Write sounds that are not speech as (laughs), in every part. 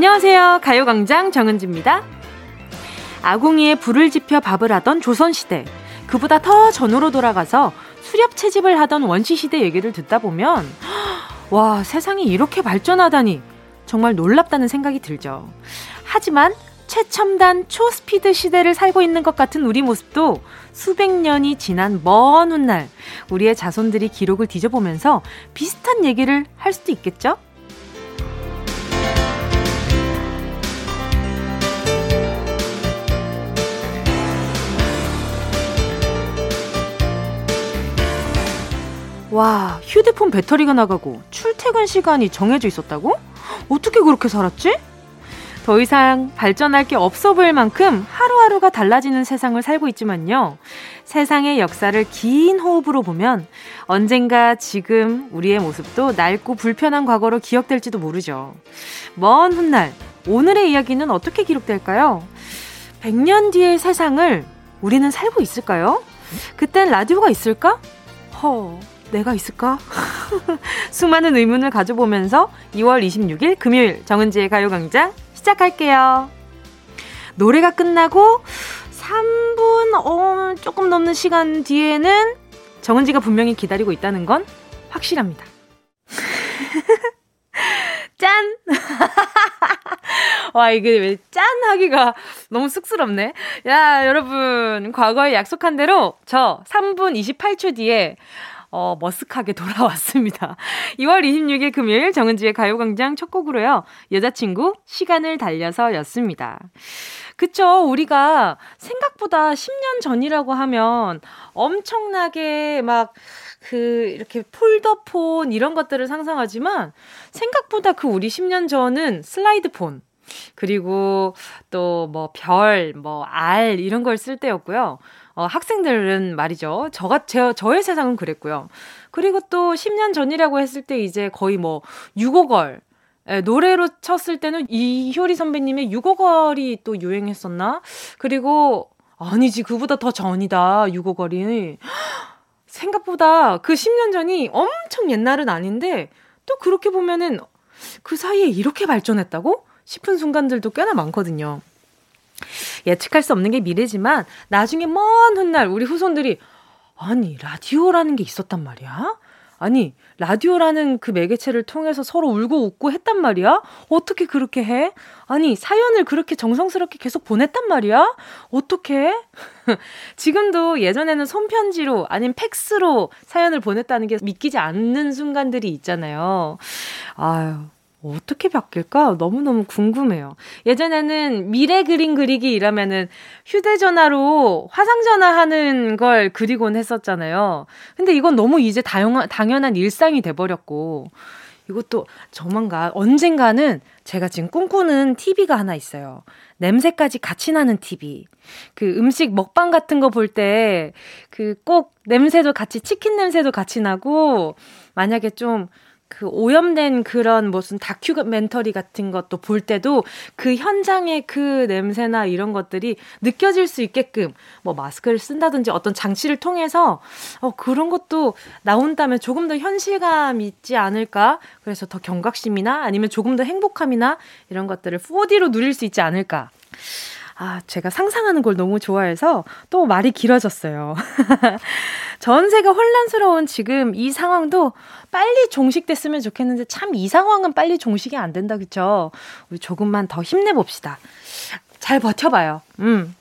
안녕하세요. 가요광장 정은지입니다. 아궁이에 불을 지펴 밥을 하던 조선시대. 그보다 더 전으로 돌아가서 수렵 채집을 하던 원시시대 얘기를 듣다 보면, 와, 세상이 이렇게 발전하다니. 정말 놀랍다는 생각이 들죠. 하지만 최첨단 초스피드 시대를 살고 있는 것 같은 우리 모습도 수백 년이 지난 먼 훗날 우리의 자손들이 기록을 뒤져보면서 비슷한 얘기를 할 수도 있겠죠? 와, 휴대폰 배터리가 나가고 출퇴근 시간이 정해져 있었다고? 어떻게 그렇게 살았지? 더 이상 발전할 게 없어 보일 만큼 하루하루가 달라지는 세상을 살고 있지만요. 세상의 역사를 긴 호흡으로 보면 언젠가 지금 우리의 모습도 낡고 불편한 과거로 기억될지도 모르죠. 먼 훗날, 오늘의 이야기는 어떻게 기록될까요? 100년 뒤의 세상을 우리는 살고 있을까요? 그땐 라디오가 있을까? 허, 내가 있을까? (laughs) 수많은 의문을 가져보면서 2월 26일 금요일 정은지의 가요광장 시작할게요. 노래가 끝나고 3분, 어, 조금 넘는 시간 뒤에는 정은지가 분명히 기다리고 있다는 건 확실합니다. (laughs) 짠! (laughs) 와, 이게 왜 짠 하기가 너무 쑥스럽네. 야, 여러분, 과거에 약속한 대로 저 3분 28초 뒤에 어, 머쓱하게 (laughs) 돌아왔습니다. 2월 26일 금요일 정은지의 가요광장 첫 곡으로요. 여자친구 시간을 달려서 였습니다. 그쵸. 우리가 생각보다 10년 전이라고 하면 엄청나게 막 그, 이렇게 폴더폰 이런 것들을 상상하지만 생각보다 그 우리 10년 전은 슬라이드폰. 그리고 또 뭐 별, 뭐 알 이런 걸 쓸 때였고요. 어, 학생들은 말이죠. 저가, 제, 저의 세상은 그랬고요. 그리고 또 10년 전이라고 했을 때 이제 거의 뭐, 6억걸. 예, 노래로 쳤을 때는 이효리 선배님의 6억걸이 또 유행했었나? 그리고, 아니지, 그보다 더 전이다, 6억걸이. (gasps) 생각보다 그 10년 전이 엄청 옛날은 아닌데, 또 그렇게 보면은 그 사이에 이렇게 발전했다고? 싶은 순간들도 꽤나 많거든요. 예측할 수 없는 게 미래지만 나중에 먼 훗날 우리 후손들이 아니 라디오라는 게 있었단 말이야? 아니 라디오라는 그 매개체를 통해서 서로 울고 웃고 했단 말이야? 어떻게 그렇게 해? 아니 사연을 그렇게 정성스럽게 계속 보냈단 말이야? 어떻게? (laughs) 지금도 예전에는 손편지로 아니면 팩스로 사연을 보냈다는 게 믿기지 않는 순간들이 있잖아요. 아유 어떻게 바뀔까? 너무너무 궁금해요. 예전에는 미래 그림 그리기 이라면은 휴대전화로 화상전화 하는 걸 그리곤 했었잖아요. 근데 이건 너무 이제 다용, 당연한 일상이 돼버렸고, 이것도 조만간, 언젠가는 제가 지금 꿈꾸는 TV가 하나 있어요. 냄새까지 같이 나는 TV. 그 음식 먹방 같은 거 볼 때, 그 꼭 냄새도 같이, 치킨 냄새도 같이 나고, 만약에 좀 그 오염된 그런 무슨 다큐멘터리 같은 것도 볼 때도 그 현장의 그 냄새나 이런 것들이 느껴질 수 있게끔 뭐 마스크를 쓴다든지 어떤 장치를 통해서 어 그런 것도 나온다면 조금 더 현실감 있지 않을까? 그래서 더 경각심이나 아니면 조금 더 행복함이나 이런 것들을 4D로 누릴 수 있지 않을까? 아, 제가 상상하는 걸 너무 좋아해서 또 말이 길어졌어요. (laughs) 전세가 혼란스러운 지금 이 상황도 빨리 종식됐으면 좋겠는데 참 이 상황은 빨리 종식이 안 된다, 그쵸? 우리 조금만 더 힘내봅시다. 잘 버텨봐요. 음.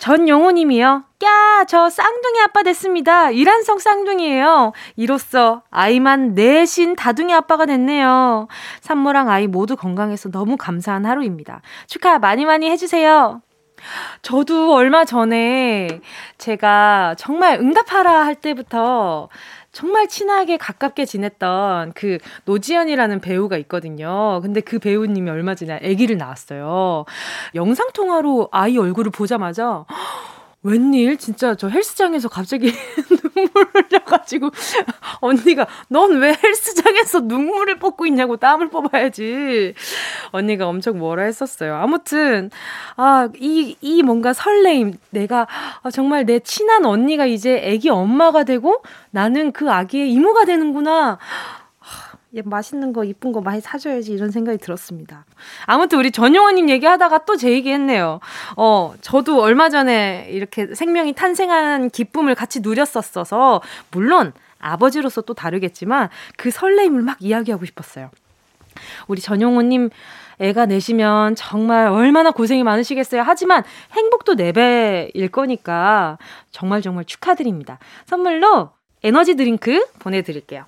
전용호 님이요. 꺄, 저 쌍둥이 아빠 됐습니다. 이란성 쌍둥이에요. 이로써 아이만 내신 다둥이 아빠가 됐네요. 산모랑 아이 모두 건강해서 너무 감사한 하루입니다. 축하 많이 많이 해주세요. 저도 얼마 전에 제가 정말 응답하라 할 때부터 정말 친하게 가깝게 지냈던 그 노지연이라는 배우가 있거든요. 근데 그 배우님이 얼마 전에 아기를 낳았어요. 영상통화로 아이 얼굴을 보자마자 웬일? 진짜 저 헬스장에서 갑자기 (laughs) 눈물 흘려가지고 (laughs) 언니가 넌 왜 헬스장에서 눈물을 뽑고 있냐고 땀을 뽑아야지. 언니가 엄청 뭐라 했었어요. 아무튼 아, 이, 이 뭔가 설레임. 내가 아, 정말 내 친한 언니가 이제 애기 엄마가 되고 나는 그 아기의 이모가 되는구나. 맛있는 거, 이쁜 거 많이 사줘야지 이런 생각이 들었습니다. 아무튼 우리 전용원님 얘기하다가 또 제 얘기했네요. 어, 저도 얼마 전에 이렇게 생명이 탄생한 기쁨을 같이 누렸었어서, 물론 아버지로서 또 다르겠지만 그 설레임을 막 이야기하고 싶었어요. 우리 전용호님 애가 내시면 정말 얼마나 고생이 많으시겠어요. 하지만 행복도 4배일 거니까 정말 정말 축하드립니다. 선물로 에너지 드링크 보내드릴게요.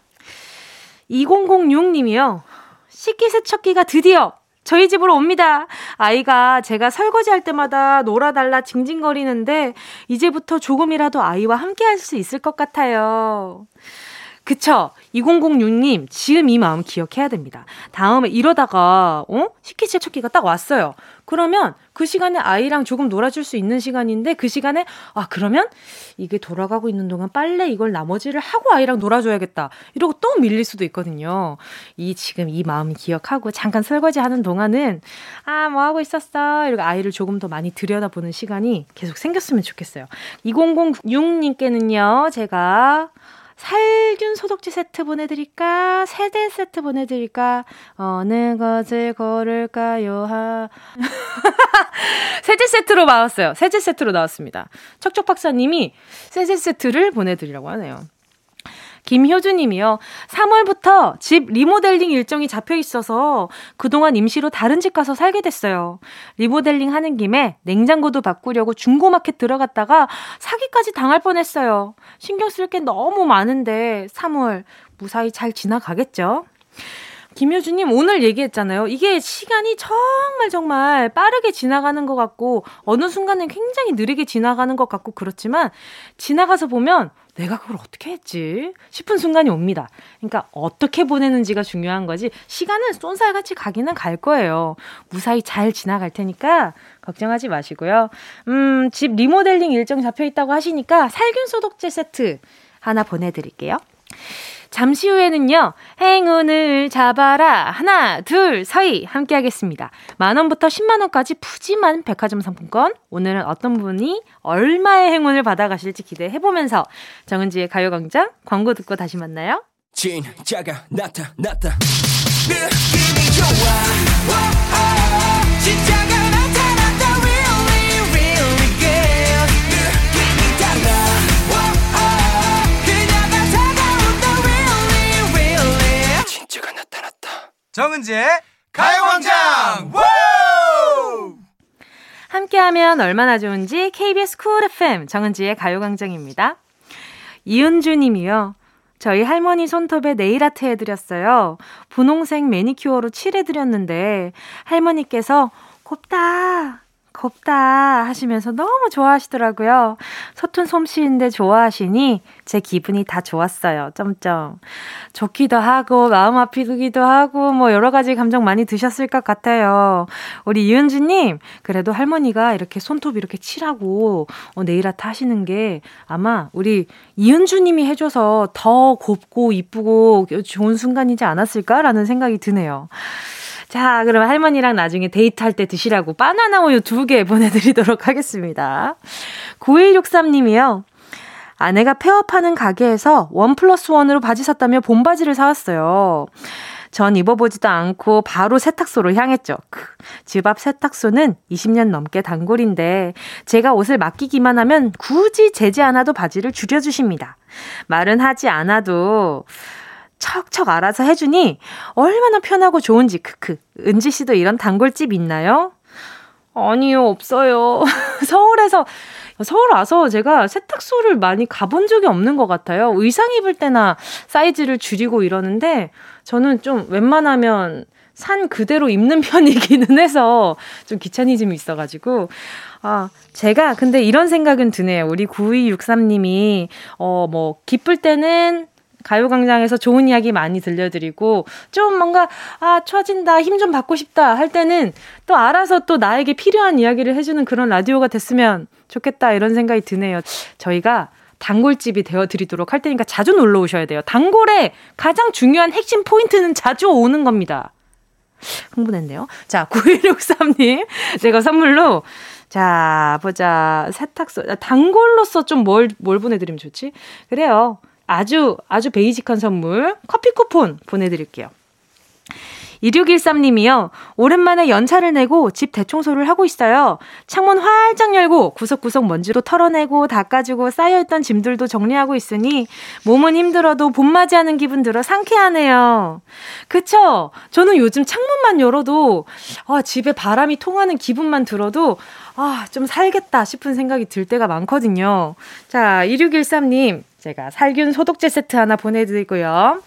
2006님이요. 식기세척기가 드디어 저희 집으로 옵니다. 아이가 제가 설거지 할 때마다 놀아달라 징징거리는데 이제부터 조금이라도 아이와 함께 할 수 있을 것 같아요. 그쵸? 2006님, 지금 이 마음 기억해야 됩니다. 다음에 이러다가, 어? 식기세척기가 딱 왔어요. 그러면 그 시간에 아이랑 조금 놀아줄 수 있는 시간인데 그 시간에, 아, 그러면 이게 돌아가고 있는 동안 빨래 이걸 나머지를 하고 아이랑 놀아줘야겠다. 이러고 또 밀릴 수도 있거든요. 이 지금 이 마음 기억하고 잠깐 설거지 하는 동안은, 아, 뭐 하고 있었어? 이러고 아이를 조금 더 많이 들여다보는 시간이 계속 생겼으면 좋겠어요. 2006님께는요, 제가 살균 소독제 세트 보내드릴까? 세대 세트 보내드릴까? 어느 것을 고를까요? 하. (laughs) 세제 세트로 나왔어요. 세제 세트로 나왔습니다. 척척 박사님이 세제 세트를 보내드리라고 하네요. 김효주님이요. 3월부터 집 리모델링 일정이 잡혀 있어서 그동안 임시로 다른 집 가서 살게 됐어요. 리모델링 하는 김에 냉장고도 바꾸려고 중고마켓 들어갔다가 사기까지 당할 뻔했어요. 신경 쓸 게 너무 많은데 3월 무사히 잘 지나가겠죠? 김효주님 오늘 얘기했잖아요. 이게 시간이 정말 정말 빠르게 지나가는 것 같고 어느 순간은 굉장히 느리게 지나가는 것 같고 그렇지만 지나가서 보면 내가 그걸 어떻게 했지? 싶은 순간이 옵니다. 그러니까 어떻게 보내는지가 중요한 거지 시간은 쏜살같이 가기는 갈 거예요. 무사히 잘 지나갈 테니까 걱정하지 마시고요. 음, 집 리모델링 일정 잡혀 있다고 하시니까 살균 소독제 세트 하나 보내드릴게요. 잠시 후에는요, 행운을 잡아라. 하나, 둘, 서희. 함께 하겠습니다. 만원부터 10만원까지 푸짐한 백화점 상품권. 오늘은 어떤 분이 얼마의 행운을 받아가실지 기대해보면서 정은지의 가요광장 광고 듣고 다시 만나요. 진짜가 나타났다. 느낌이 좋아. 정은지의 가요광장 함께하면 얼마나 좋은지 KBS Cool FM 정은지의 가요광장입니다. 이은주 님이요. 저희 할머니 손톱에 네일 아트 해드렸어요. 분홍색 매니큐어로 칠해드렸는데 할머니께서 곱다 곱다 하시면서 너무 좋아하시더라고요. 서툰 솜씨인데 좋아하시니 제 기분이 다 좋았어요. 점점. 좋기도 하고 마음 아프기도 하고 뭐 여러 가지 감정 많이 드셨을 것 같아요. 우리 이은주 님 그래도 할머니가 이렇게 손톱 이렇게 칠하고 어, 네일 아트 하시는 게 아마 우리 이은주 님이 해 줘서 더 곱고 이쁘고 좋은 순간이지 않았을까라는 생각이 드네요. 자, 그럼 할머니랑 나중에 데이트할 때 드시라고 바나나 우유 두 개 (laughs) 보내드리도록 하겠습니다. 9163님이요. 아내가 폐업하는 가게에서 원 플러스 원으로 바지 샀다며 봄바지를 사왔어요. 전 입어보지도 않고 바로 세탁소로 향했죠. 집 앞 세탁소는 20년 넘게 단골인데 제가 옷을 맡기기만 하면 굳이 재지 않아도 바지를 줄여주십니다. 말은 하지 않아도 척척 알아서 해주니 얼마나 편하고 좋은지 크크. 은지 씨도 이런 단골집 있나요? 아니요, 없어요. (laughs) 서울에서 서울 와서 제가 세탁소를 많이 가본 적이 없는 것 같아요. 의상 입을 때나 사이즈를 줄이고 이러는데 저는 좀 웬만하면 산 그대로 입는 (laughs) 편이기는 해서 좀 귀차니즘이 있어가지고 아, 제가 근데 이런 생각은 드네요. 우리 9263님이, 어, 뭐, 기쁠 때는 가요광장에서 좋은 이야기 많이 들려드리고 좀 뭔가 아 처진다 힘 좀 받고 싶다 할 때는 또 알아서 또 나에게 필요한 이야기를 해주는 그런 라디오가 됐으면 좋겠다 이런 생각이 드네요. 저희가 단골집이 되어드리도록 할 테니까 자주 놀러 오셔야 돼요. 단골의 가장 중요한 핵심 포인트는 자주 오는 겁니다. 흥분했네요. 자, 9163님. 제가 선물로, 자, 보자. 세탁소. 단골로서 좀 뭘, 뭘 보내드리면 좋지? 그래요. 아주, 아주 베이직한 선물, 커피 쿠폰 보내드릴게요. 2613님이요. 오랜만에 연차를 내고 집 대청소를 하고 있어요. 창문 활짝 열고 구석구석 먼지로 털어내고 닦아주고 쌓여있던 짐들도 정리하고 있으니 몸은 힘들어도 봄맞이하는 기분 들어 상쾌하네요. 그쵸? 저는 요즘 창문만 열어도 아, 집에 바람이 통하는 기분만 들어도 아, 좀 살겠다 싶은 생각이 들 때가 많거든요. 자, 2613님. 제가 살균 소독제 세트 하나 보내드리고요.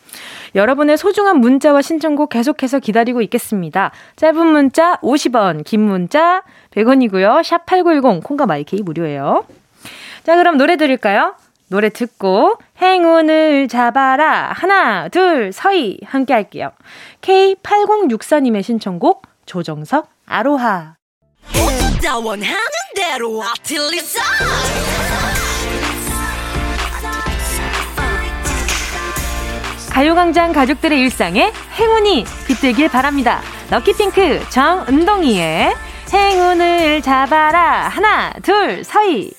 여러분의 소중한 문자와 신청곡 계속해서 기다리고 있겠습니다. 짧은 문자 50원, 긴 문자 100원이고요. 샵 8910, 콩과 마이케이 무료예요. 자, 그럼 노래 드릴까요? 노래 듣고 행운을 잡아라. 하나, 둘, 서희 함께 할게요. K8064님의 신청곡 조정석 아로하. 가요광장 가족들의 일상에 행운이 깃들길 바랍니다. 럭키핑크 정은동이의 행운을 잡아라. 하나, 둘, 서희.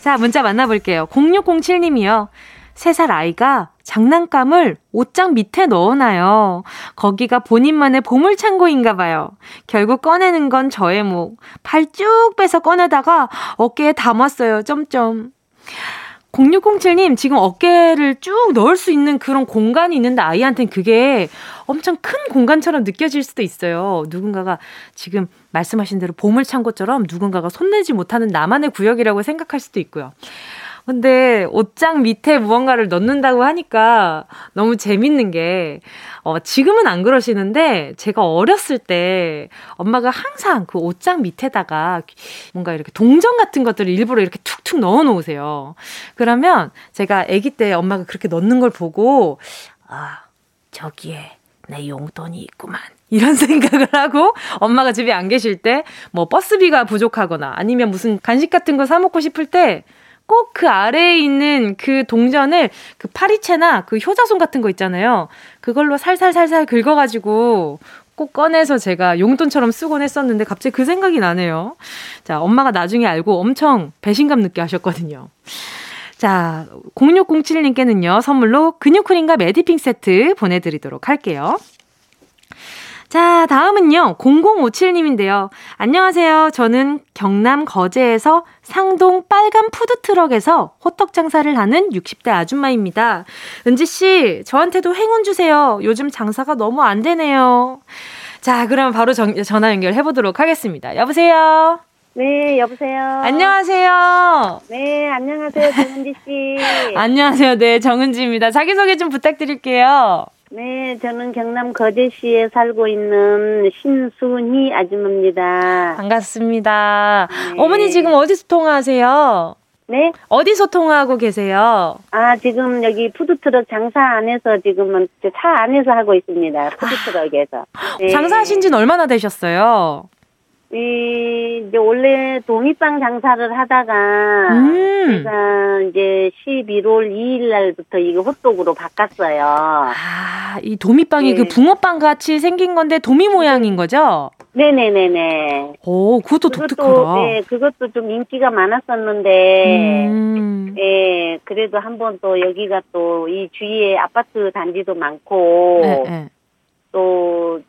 자, 문자 만나볼게요. 0607님이요. 3살 아이가 장난감을 옷장 밑에 넣어놔요. 거기가 본인만의 보물창고인가 봐요. 결국 꺼내는 건 저의 목. 팔 쭉 빼서 꺼내다가 어깨에 담았어요. 점점. 0607님, 지금 어깨를 쭉 넣을 수 있는 그런 공간이 있는데 아이한테는 그게 엄청 큰 공간처럼 느껴질 수도 있어요. 누군가가 지금 말씀하신 대로 보물창고처럼 누군가가 손내지 못하는 나만의 구역이라고 생각할 수도 있고요. 근데 옷장 밑에 무언가를 넣는다고 하니까 너무 재밌는 게, 어, 지금은 안 그러시는데, 제가 어렸을 때 엄마가 항상 그 옷장 밑에다가 뭔가 이렇게 동전 같은 것들을 일부러 이렇게 툭툭 넣어 놓으세요. 그러면 제가 아기 때 엄마가 그렇게 넣는 걸 보고, 아, 저기에 내 용돈이 있구만. 이런 (laughs) 생각을 하고 엄마가 집에 안 계실 때 뭐 버스비가 부족하거나 아니면 무슨 간식 같은 거 사 먹고 싶을 때 꼭 그 아래에 있는 그 동전을 그 파리채나 그 효자손 같은 거 있잖아요. 그걸로 살살살살 긁어가지고 꼭 꺼내서 제가 용돈처럼 쓰곤 했었는데 갑자기 그 생각이 나네요. 자, 엄마가 나중에 알고 엄청 배신감 느껴 하셨거든요. 자, 0607님께는요, 선물로 근육크림과 메디핑 세트 보내드리도록 할게요. 자, 다음은요. 0057님인데요. 안녕하세요. 저는 경남 거제에서 상동 빨간 푸드트럭에서 호떡 장사를 하는 60대 아줌마입니다. 은지씨, 저한테도 행운 주세요. 요즘 장사가 너무 안 되네요. 자, 그럼 바로 전, 전화 연결해 보도록 하겠습니다. 여보세요? 네, 여보세요. 안녕하세요. 네, 안녕하세요. 정은지 씨. (laughs) 안녕하세요. 네, 정은지입니다. 자기소개 좀 부탁드릴게요. 네, 저는 경남 거제시에 살고 있는 신순희 아줌마입니다. 반갑습니다. 네. 어머니 지금 어디서 통화하세요? 네? 어디서 통화하고 계세요? 아, 지금 여기 푸드트럭 장사 안에서 지금은 차 안에서 하고 있습니다. 푸드트럭에서. 네. 장사하신 지는 얼마나 되셨어요? 이, 이제 원래 동이빵 장사를 하다가 음. 제가 이제 11월 2일 날부터 이거 호떡으로 바꿨어요. 아, 이 도미빵이 그 네. 그 붕어빵 같이 생긴 건데 도미 모양인 거죠? 네네네네. 오, 그것도, 그것도 독특하다. 네, 그것도 좀 인기가 많았었는데, 음. 네, 그래도 한번 또 여기가 또 이 주위에 아파트 단지도 많고, 네, 네. 또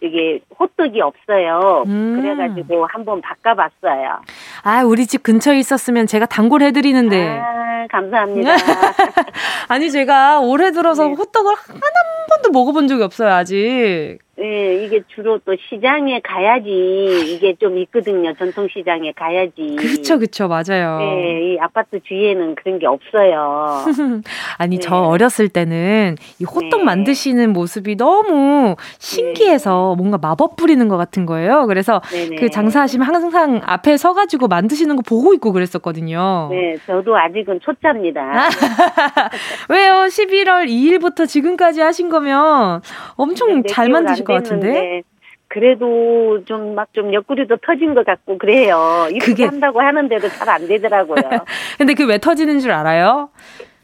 이게 호떡이 없어요. 음. 그래가지고 한번 바꿔봤어요. 아, 우리 집 근처에 있었으면 제가 단골 해드리는데. 아, 감사합니다. (laughs) 아니, 제가 올해 들어서 네. 호떡을 한 번도 먹어본 적이 없어요, 아직. 네, 이게 주로 또 시장에 가야지 이게 좀 있거든요. 전통 시장에 가야지. 그렇죠, 그렇죠, 맞아요. 네, 이 아파트 주위에는 그런 게 없어요. (laughs) 아니 네. 저 어렸을 때는 이 호떡 네. 만드시는 모습이 너무 신기해서 네. 뭔가 마법 부리는 것 같은 거예요. 그래서 네네. 그 장사하시면 항상 앞에 서가지고 만드시는 거 보고 있고 그랬었거든요. 네, 저도 아직은 초짜입니다. (laughs) 왜요? 11월 2일부터 지금까지 하신 거면 엄청 네, 잘 만드실 것 같은데. 그래도 좀막좀 옆구리도 터진 것 같고 그래요. 이렇게 그게... 한다고 하는데도 잘 안 되더라고요. (laughs) 근데 그 왜 터지는 줄 알아요?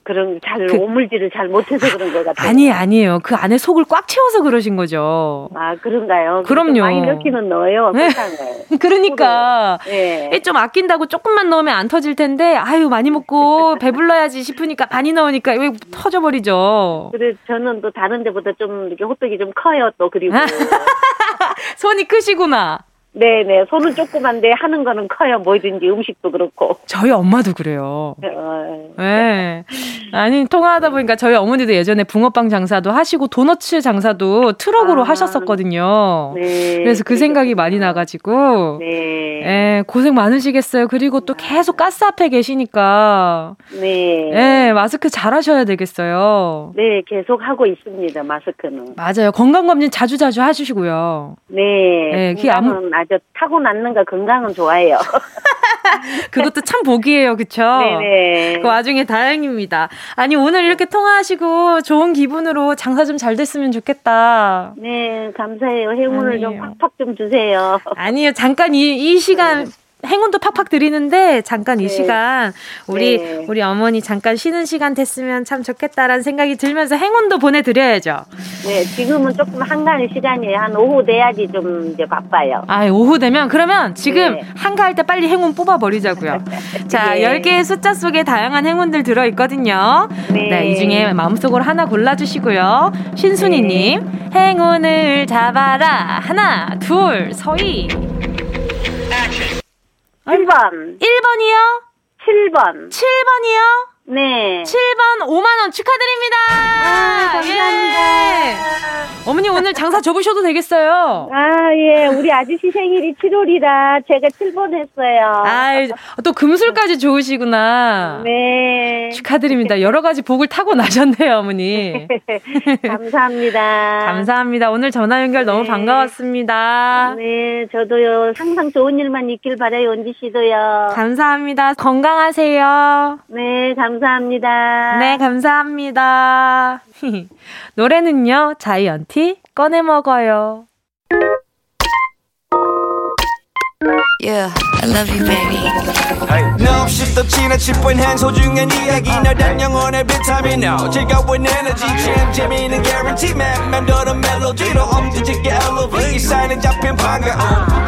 그런 잘 그, 오물질을 잘 못해서 그런 것 같아요. 아니 아니에요. 그 안에 속을 꽉 채워서 그러신 거죠. 아 그런가요? 그럼요. 많이 넣기는 넣어요. 네. (laughs) 그러니까 네. 좀 아낀다고 조금만 넣으면 안 터질 텐데 아유 많이 먹고 배불러야지 싶으니까 많이 넣으니까 왜 터져버리죠. 그래 저는 또 다른 데보다 좀 이렇게 호떡이 좀 커요 또 그리고 (laughs) 손이 크시구나. 네네. 손은 조그만데 하는 거는 커요. 뭐든지 음식도 그렇고. 저희 엄마도 그래요. 어, 네. 아니, 통화하다 보니까 저희 어머니도 예전에 붕어빵 장사도 하시고 도너츠 장사도 트럭으로 아, 하셨었거든요. 네. 그래서 그 생각이 많이 나가지고. 네. 네. 고생 많으시겠어요. 그리고 또 계속 가스 앞에 계시니까. 네. 네. 마스크 잘 하셔야 되겠어요. 네. 계속 하고 있습니다. 마스크는. 맞아요. 건강 검진 자주 자주 하시고요. 네. 네. 그게 아무, 아주 타고났는가 건강은 좋아요. (laughs) 그것도 참 복이에요, 그쵸? 네네. 그 와중에 다행입니다. 아니, 오늘 이렇게 통화하시고 좋은 기분으로 장사 좀 잘 됐으면 좋겠다. 네, 감사해요. 행운을 아니에요. 좀 팍팍 좀 주세요. 아니요, 잠깐 이, 이 시간 네. 행운도 팍팍 드리는데 잠깐 네. 이 시간 우리 네. 우리 어머니 잠깐 쉬는 시간 됐으면 참 좋겠다라는 생각이 들면서 행운도 보내드려야죠. 네, 지금은 조금 한가한 시간이에요. 한 오후 돼야지 좀 이제 바빠요. 아, 오후 되면 그러면 지금 네. 한가할 때 빨리 행운 뽑아 버리자고요. (laughs) 자, 네. 10개의 숫자 속에 다양한 행운들 들어 있거든요. 네. 네, 이 중에 마음속으로 하나 골라 주시고요. 신순이 님, 네. 행운을 잡아라. 하나, 둘, 서희. 1번. 1번이요? 7번. 7번이요? 네. 7번 5만원 축하드립니다. 아, 감사합니다. 예. 어머니 오늘 장사 접으셔도 되겠어요. 아, 예. 우리 아저씨 생일이 7월이라 제가 7번 했어요. 아, 또 금술까지 좋으시구나. 네. 축하드립니다. 여러 가지 복을 타고 나셨네요, 어머니. (laughs) 감사합니다. 감사합니다. 오늘 전화 연결 너무 네. 반가웠습니다. 네, 저도요. 항상 좋은 일만 있길 바라요, 원지 씨도요. 감사합니다. 건강하세요. 네, 감사합니다. 감사합니다. 네, 감사합니다. (laughs) 노래는요, 자이언티 꺼내 먹어요. Yeah, I love you, baby. Hey. No, 없이 또 지나칠 뻔한 소중한 이야기 너란 영혼의 비타민 O 즐거운 에너지 참 재미있는 guarantee man. 맘대로 멜로디로 엄지짓게 elevate 이 사인에 잡힌 반가움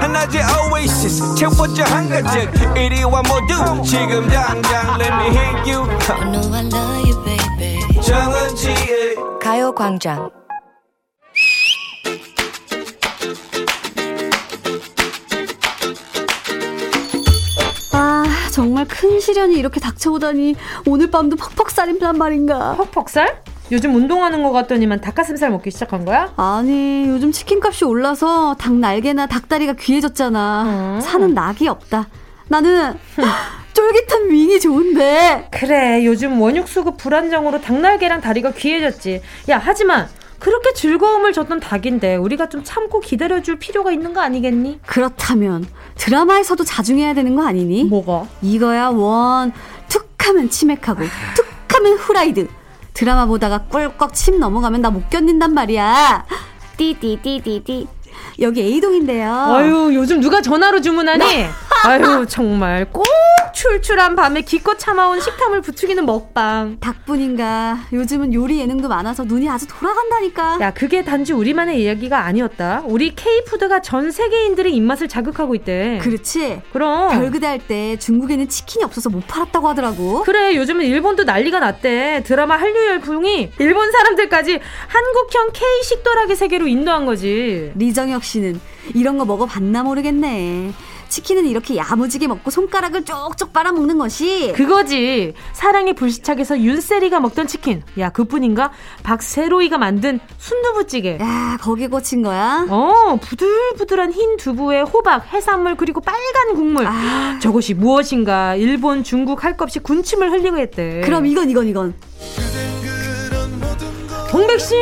하나의 oasis 채워져 한가득 이리와 모두 지금 당장 let me hit you. I know I love you, baby. 정은지의 가요광장 정말 큰 시련이 이렇게 닥쳐오다니 오늘 밤도 퍽퍽살인란 말인가. 퍽퍽살? 요즘 운동하는 것 같더니만 닭가슴살 먹기 시작한 거야? 아니 요즘 치킨값이 올라서 닭 날개나 닭다리가 귀해졌잖아. 음. 사는 낙이 없다. 나는 (laughs) 쫄깃한 윙이 좋은데. 그래 요즘 원육 수급 불안정으로 닭날개랑 다리가 귀해졌지. 야 하지만 그렇게 즐거움을 줬던 닭인데 우리가 좀 참고 기다려줄 필요가 있는 거 아니겠니? 그렇다면 드라마에서도 자중해야 되는 거 아니니? 뭐가? 이거야 원 툭하면 치맥하고 툭하면 후라이드 드라마 보다가 꿀꺽 침 넘어가면 나 못 견딘단 말이야 띠띠띠띠띠 여기 A동인데요. 아유, 요즘 누가 전화로 주문하니? 아유, 정말 꼭 출출한 밤에 기껏 참아온 식탐을 부추기는 먹방. 닭뿐인가. 요즘은 요리 예능도 많아서 눈이 아주 돌아간다니까. 야, 그게 단지 우리만의 이야기가 아니었다. 우리 K푸드가 전 세계인들의 입맛을 자극하고 있대. 그렇지. 그럼. 별그대 할 때 중국에는 치킨이 없어서 못 팔았다고 하더라고. 그래, 요즘은 일본도 난리가 났대. 드라마 한류 열풍이 일본 사람들까지 한국형 K 식도락의 세계로 인도한 거지. 리정혁 씨는 이런 거 먹어봤나 모르겠네. 치킨은 이렇게 야무지게 먹고 손가락을 쪽쪽 빨아먹는 것이 그거지. 사랑의 불시착에서 윤세리가 먹던 치킨. 야 그뿐인가? 박세로이가 만든 순두부찌개. 야 거기 꽂힌 거야? 어 부들부들한 흰 두부에 호박 해산물 그리고 빨간 국물. 아. 저것이 무엇인가? 일본 중국 할 것 없이 군침을 흘리고 했대. 그럼 이건 이건 이건. 동백씨!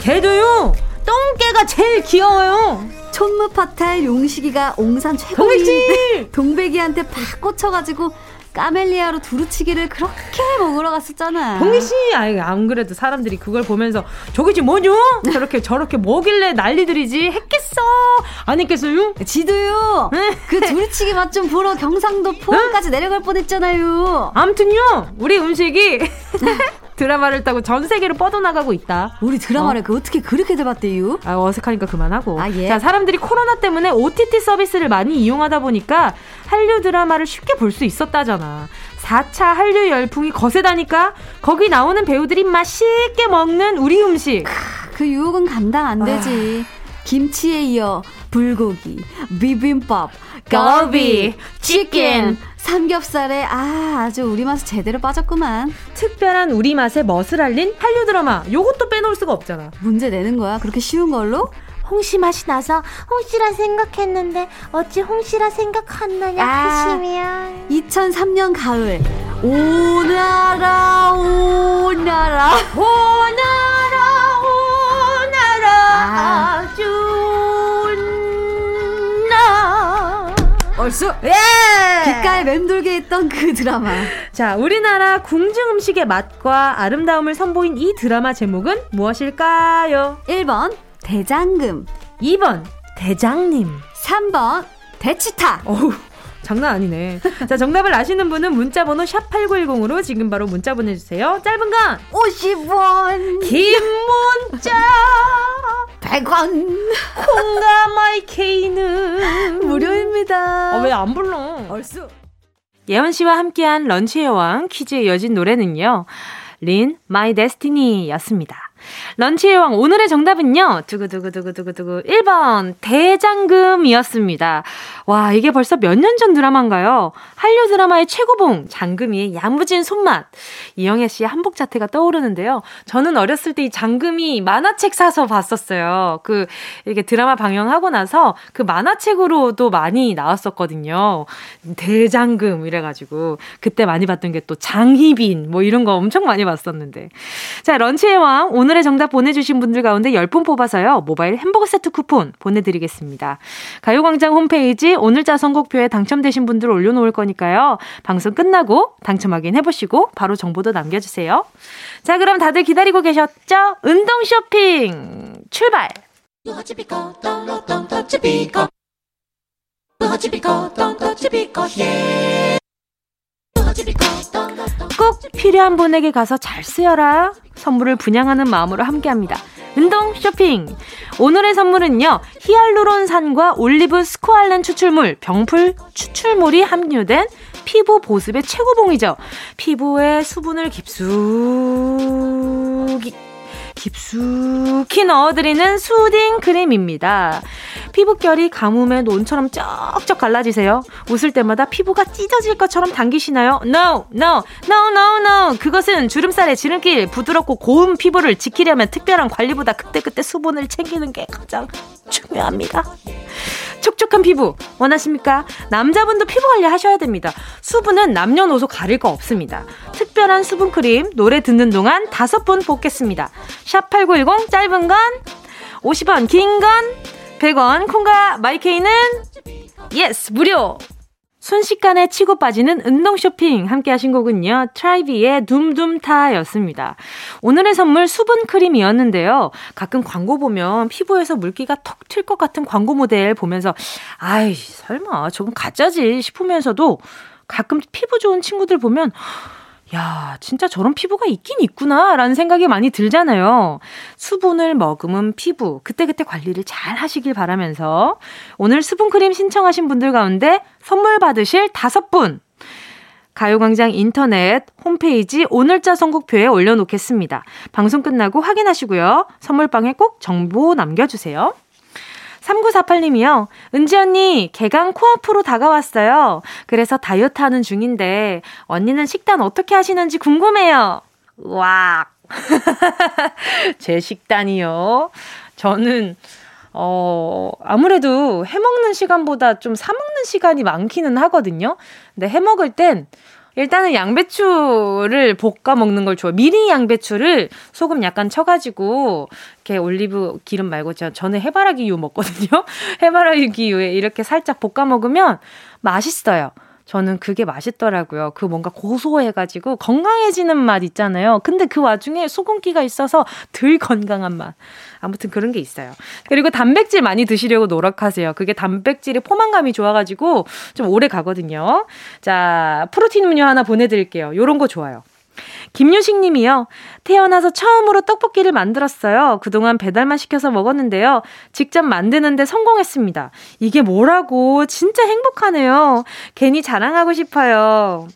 걔도요 똥개가 제일 귀여워요. 촌무파탈 용식이가 옹산 최고인 (laughs) 동백이한테 팍 꽂혀가지고 까멜리아로 두루치기를 그렇게 먹으러 갔었잖아. 홍희 씨, 아이 안 그래도 사람들이 그걸 보면서 저게 지금 뭐죠? 저렇게 저렇게 뭐길래 난리들이지 했겠어? 안 했겠어요? 지도요. 네. 그 두루치기 맛 좀 보러 경상도 포항까지 네? 내려갈 뻔했잖아요. 아무튼요, 우리 음식이 (laughs) 드라마를 따고 전 세계로 뻗어나가고 있다. 우리 드라마를 어? 그 어떻게 그렇게 잡았대요? 아, 어색하니까 그만하고. 아, 예. 자, 사람들이 코로나 때문에 OTT 서비스를 많이 이용하다 보니까 한류 드라마를 쉽게 볼 수 있었다잖아. 4차 한류 열풍이 거세다니까 거기 나오는 배우들이 맛있게 먹는 우리 음식. 그 유혹은 감당 안 되지. 아. 김치에 이어 불고기, 비빔밥, 갈비, 치킨, 삼겹살에 아 아주 우리 맛에 제대로 빠졌구만. 특별한 우리 맛의 멋을 알린 한류 드라마. 요것도 빼놓을 수가 없잖아. 문제 내는 거야? 그렇게 쉬운 걸로? 홍시 맛이 나서 홍시라 생각했는데 어찌 홍시라 생각한다냐 아, 하시면 2003년 가을 오나라 오나라 오나라 얼쑤 예! 귓가에 맴돌게 있던 그 드라마. 자, 우리나라 궁중 음식의 맛과 아름다움을 선보인 이 드라마 제목은 무엇일까요? 1번 대장금 2번 대장님 3번 대치타 어우 장난 아니네. 자, 정답을 아시는 분은 문자번호 샵8910으로 지금 바로 문자 보내주세요. 짧은 건 50원. 긴 문자 100원. 콩가 마이케이는 무료입니다. 어, 왜안 불러? 얼쑤. 예원 씨와 함께한 런치의 왕 퀴즈에 이어진 노래는요. 린 My Destiny 였습니다. 런치의 왕 오늘의 정답은요. 두구두구두구두구두구 1번 대장금이었습니다. 와, 이게 벌써 몇 년 전 드라마인가요? 한류 드라마의 최고봉 장금이의 야무진 손맛. 이영애 씨의 한복 자태가 떠오르는데요. 저는 어렸을 때 이 장금이 만화책 사서 봤었어요. 그 이렇게 드라마 방영하고 나서 그 만화책으로도 많이 나왔었거든요. 대장금 이래 가지고 그때 많이 봤던 게 또 장희빈 뭐 이런 거 엄청 많이 봤었는데. 자, 런치의 왕 오늘 오늘의 정답 보내주신 분들 가운데 10분 뽑아서요. 모바일 햄버거 세트 쿠폰 보내드리겠습니다. 가요광장 홈페이지 오늘자 선곡표에 당첨되신 분들 올려놓을 거니까요. 방송 끝나고 당첨 확인해보시고 바로 정보도 남겨주세요. 자, 그럼 다들 기다리고 계셨죠? 운동 쇼핑 출발! 꼭 필요한 분에게 가서 잘 쓰여라. 선물을 분양하는 마음으로 함께 합니다. 운동 쇼핑. 오늘의 선물은요. 히알루론산과 올리브 스쿠알렌 추출물, 병풀 추출물이 함유된 피부 보습의 최고봉이죠. 피부에 수분을 깊숙이 깊숙이 넣어드리는 soothing 크림입니다. 피부결이 가뭄에 논처럼 쩍쩍 갈라지세요. 웃을 때마다 피부가 찢어질 것처럼 당기시나요? No, no, no, no, no. 그것은 주름살의 지름길, 부드럽고 고운 피부를 지키려면 특별한 관리보다 그때그때 수분을 챙기는 게 가장 중요합니다. 촉촉한 피부 원하십니까? 남자분도 피부 관리 하셔야 됩니다. 수분은 남녀노소 가릴 거 없습니다. 특별한 수분 크림 노래 듣는 동안 다섯 분 뽑겠습니다. 샵8910 짧은 건 50원, 긴 건 100원, 콩과 마이K는 역시 무료. 순식간에 치고 빠지는 운동 쇼핑 함께 하신 곡은요. 트라이비의 둠둠타였습니다. 오늘의 선물 수분 크림이었는데요. 가끔 광고 보면 피부에서 물기가 턱 튈 것 같은 광고 모델 보면서 아이 설마 저건 가짜지 싶으면서도 가끔 피부 좋은 친구들 보면 야, 진짜 저런 피부가 있긴 있구나, 라는 생각이 많이 들잖아요. 수분을 머금은 피부, 그때그때 관리를 잘 하시길 바라면서, 오늘 수분크림 신청하신 분들 가운데 선물 받으실 다섯 분, 가요광장 인터넷 홈페이지 오늘자 선곡표에 올려놓겠습니다. 방송 끝나고 확인하시고요. 선물방에 꼭 정보 남겨주세요. 3948님이요. 은지 언니, 개강 코앞으로 다가왔어요. 그래서 다이어트 하는 중인데, 언니는 식단 어떻게 하시는지 궁금해요. 와. (laughs) 제 식단이요. 저는, 어, 아무래도 해먹는 시간보다 좀 사먹는 시간이 많기는 하거든요. 근데 해먹을 땐 일단은 양배추를 볶아 먹는 걸 좋아해요. 미리 양배추를 소금 약간 쳐가지고 이렇게 올리브 기름 말고 제가 저는 해바라기유 먹거든요. (laughs) 해바라기유에 이렇게 살짝 볶아 먹으면 맛있어요. 저는 그게 맛있더라고요. 그 뭔가 고소해가지고 건강해지는 맛 있잖아요. 근데 그 와중에 소금기가 있어서 덜 건강한 맛. 아무튼 그런 게 있어요. 그리고 단백질 많이 드시려고 노력하세요. 그게 단백질의 포만감이 좋아가지고 좀 오래 가거든요. 자, 프로틴 음료 하나 보내드릴게요. 요런 거 좋아요. 김유식 님이요. 태어나서 처음으로 떡볶이를 만들었어요. 그동안 배달만 시켜서 먹었는데요. 직접 만드는데 성공했습니다. 이게 뭐라고? 진짜 행복하네요. 괜히 자랑하고 싶어요.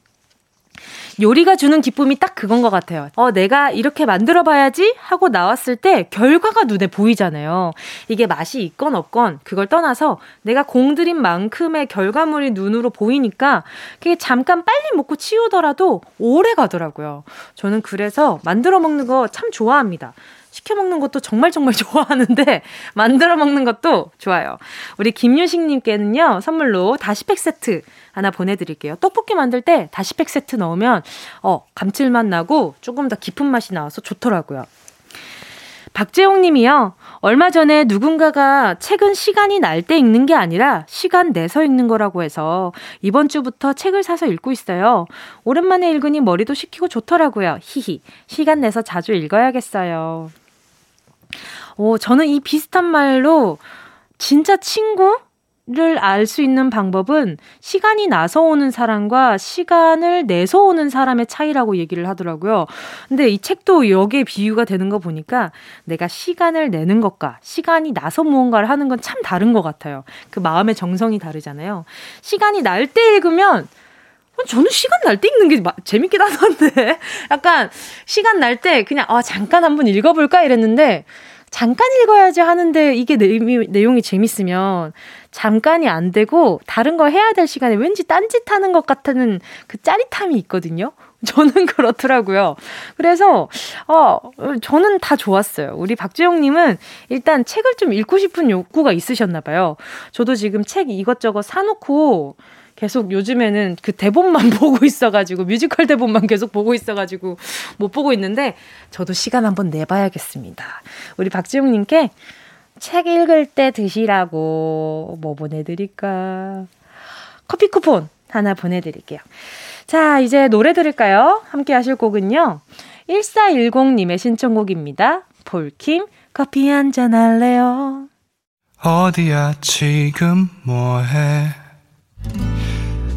요리가 주는 기쁨이 딱 그건 것 같아요. 어, 내가 이렇게 만들어 봐야지 하고 나왔을 때 결과가 눈에 보이잖아요. 이게 맛이 있건 없건 그걸 떠나서 내가 공들인 만큼의 결과물이 눈으로 보이니까 그게 잠깐 빨리 먹고 치우더라도 오래 가더라고요. 저는 그래서 만들어 먹는 거 참 좋아합니다. 시켜 먹는 것도 정말 정말 (laughs) 좋아하는데 만들어 먹는 것도 좋아요. 우리 김유식 님께는요 선물로 다시팩 세트 하나 보내 드릴게요. 떡볶이 만들 때 다시팩 세트 넣으면 어 감칠맛 나고 조금 더 깊은 맛이 나와서 좋더라고요. 박재홍 님이요. 얼마 전에 누군가가 책은 시간이 날 때 읽는 게 아니라 시간 내서 읽는 거라고 해서 이번 주부터 책을 사서 읽고 있어요. 오랜만에 읽으니 머리도 식히고 좋더라고요. 히히. 시간 내서 자주 읽어야겠어요. 오, 저는 이 비슷한 말로 진짜 친구? 를 알 수 있는 방법은 시간이 나서 오는 사람과 시간을 내서 오는 사람의 차이라고 얘기를 하더라고요. 근데 이 책도 여기에 비유가 되는 거 보니까 내가 시간을 내는 것과 시간이 나서 무언가를 하는 건 참 다른 것 같아요. 그 마음의 정성이 다르잖아요. 시간이 날 때 읽으면 저는 시간 날 때 읽는 게 재밌긴 하던데. (laughs) 약간 시간 날 때 그냥 아 잠깐 한번 읽어볼까 이랬는데 잠깐 읽어야지 하는데 이게 내용이, 내용이 재밌으면 잠깐이 안 되고 다른 거 해야 될 시간에 왠지 딴짓 하는 것 같은 그 짜릿함이 있거든요. (laughs) 저는 그렇더라고요. 그래서, 어, 저는 다 좋았어요. 우리 박지영 님은 일단 책을 좀 읽고 싶은 욕구가 있으셨나 봐요. 저도 지금 책 이것저것 사 놓고 계속 요즘에는 그 대본만 (laughs) 보고 있어가지고 뮤지컬 대본만 계속 보고 있어가지고 못 보고 있는데 저도 시간 한번 내봐야겠습니다. 우리 박지용님께 책 읽을 때 드시라고 뭐 보내드릴까? 커피 쿠폰 하나 보내드릴게요. 자, 이제 노래 들을까요? 함께 하실 곡은요. 1410님의 신청곡입니다. 폴킴, 커피 한 잔 할래요? 어디야, 지금 뭐해?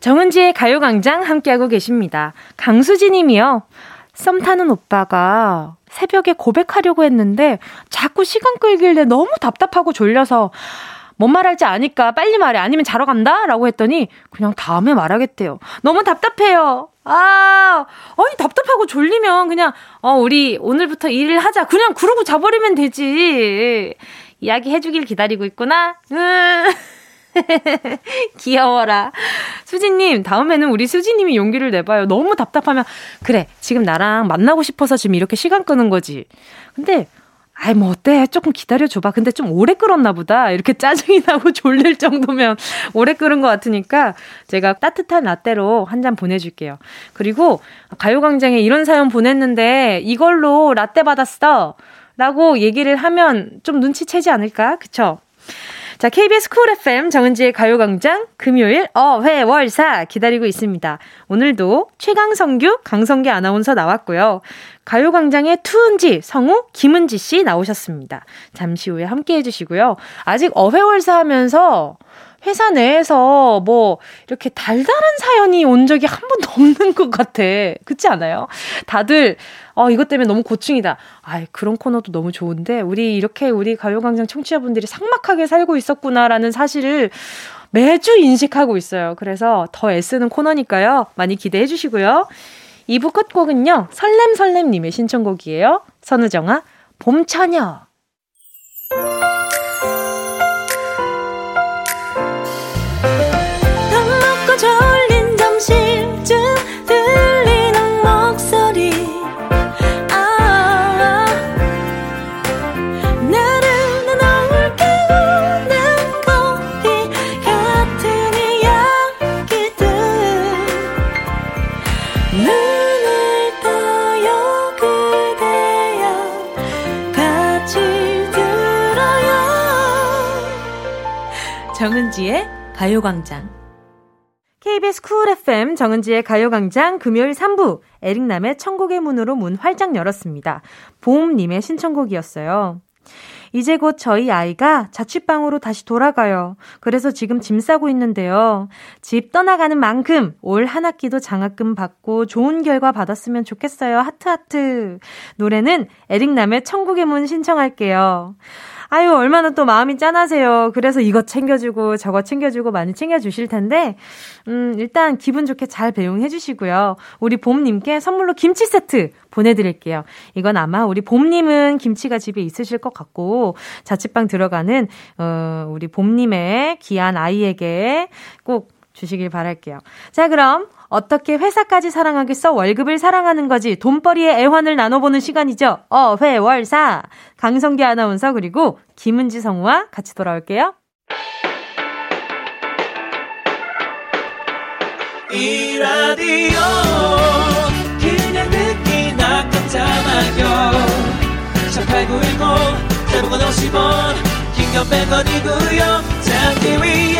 정은지의 가요광장 함께하고 계십니다. 강수진 님이요. 썸 타는 오빠가 새벽에 고백하려고 했는데 자꾸 시간 끌길래 너무 답답하고 졸려서 뭔 말할지 아니까 빨리 말해 아니면 자러 간다 라고 했더니 그냥 다음에 말하겠대요. 너무 답답해요. 아, 아니 답답하고 졸리면 그냥 어 우리 오늘부터 일을 하자. 그냥 그러고 자버리면 되지. 이야기 해주길 기다리고 있구나. 음. (laughs) 귀여워라. 수진님, 다음에는 우리 수진님이 용기를 내봐요. 너무 답답하면, 그래, 지금 나랑 만나고 싶어서 지금 이렇게 시간 끄는 거지. 근데, 아이, 뭐, 어때? 조금 기다려줘봐. 근데 좀 오래 끌었나 보다. 이렇게 짜증이 나고 (laughs) 졸릴 정도면 오래 끓은 것 같으니까 제가 따뜻한 라떼로 한 잔 보내줄게요. 그리고 가요광장에 이런 사연 보냈는데 이걸로 라떼 받았어. 라고 얘기를 하면 좀 눈치채지 않을까? 그쵸? 자, KBS Cool FM 정은지의 가요광장 금요일 어회월사 기다리고 있습니다. 오늘도 최강성규, 강성기 아나운서 나왔고요. 가요광장의 투은지, 성우, 김은지 씨 나오셨습니다. 잠시 후에 함께 해주시고요. 아직 어회월사 하면서 회사 내에서 뭐 이렇게 달달한 사연이 온 적이 한 번도 없는 것 같아. 그렇지 않아요? 다들 어 이것 때문에 너무 고충이다. 아, 그런 코너도 너무 좋은데 우리 이렇게 우리 가요광장 청취자분들이 삭막하게 살고 있었구나라는 사실을 매주 인식하고 있어요. 그래서 더 애쓰는 코너니까요. 많이 기대해 주시고요. 2부 끝곡은요. 설렘설렘님의 신청곡이에요. 선우정아, 봄처녀. 정은지의 가요광장. KBS Cool FM 정은지의 가요광장 금요일 3부 에릭남의 천국의 문으로 문 활짝 열었습니다. 보험님의 신청곡이었어요. 이제 곧 저희 아이가 자취방으로 다시 돌아가요. 그래서 지금 짐 싸고 있는데요. 집 떠나가는 만큼 올 한 학기도 장학금 받고 좋은 결과 받았으면 좋겠어요. 하트하트. 노래는 에릭남의 천국의 문 신청할게요. 아유, 얼마나 또 마음이 짠하세요. 그래서 이것 챙겨주고 저것 챙겨주고 많이 챙겨주실 텐데, 음, 일단 기분 좋게 잘 배웅해 주시고요. 우리 봄님께 선물로 김치 세트 보내드릴게요. 이건 아마 우리 봄님은 김치가 집에 있으실 것 같고, 자취방 들어가는, 어, 우리 봄님의 귀한 아이에게 꼭 주시길 바랄게요. 자, 그럼 어떻게 회사까지 사랑하겠어? 월급을 사랑하는 거지. 돈벌이의 애환을 나눠보는 시간이죠. 어, 회, 월, 사. 강성기 아나운서 그리고 김은지 성우와 같이 돌아올게요. 이 라디오 그냥 듣기나 깜짝마요 18910 대목원 50원 긴건 100원이고요 잠기 위에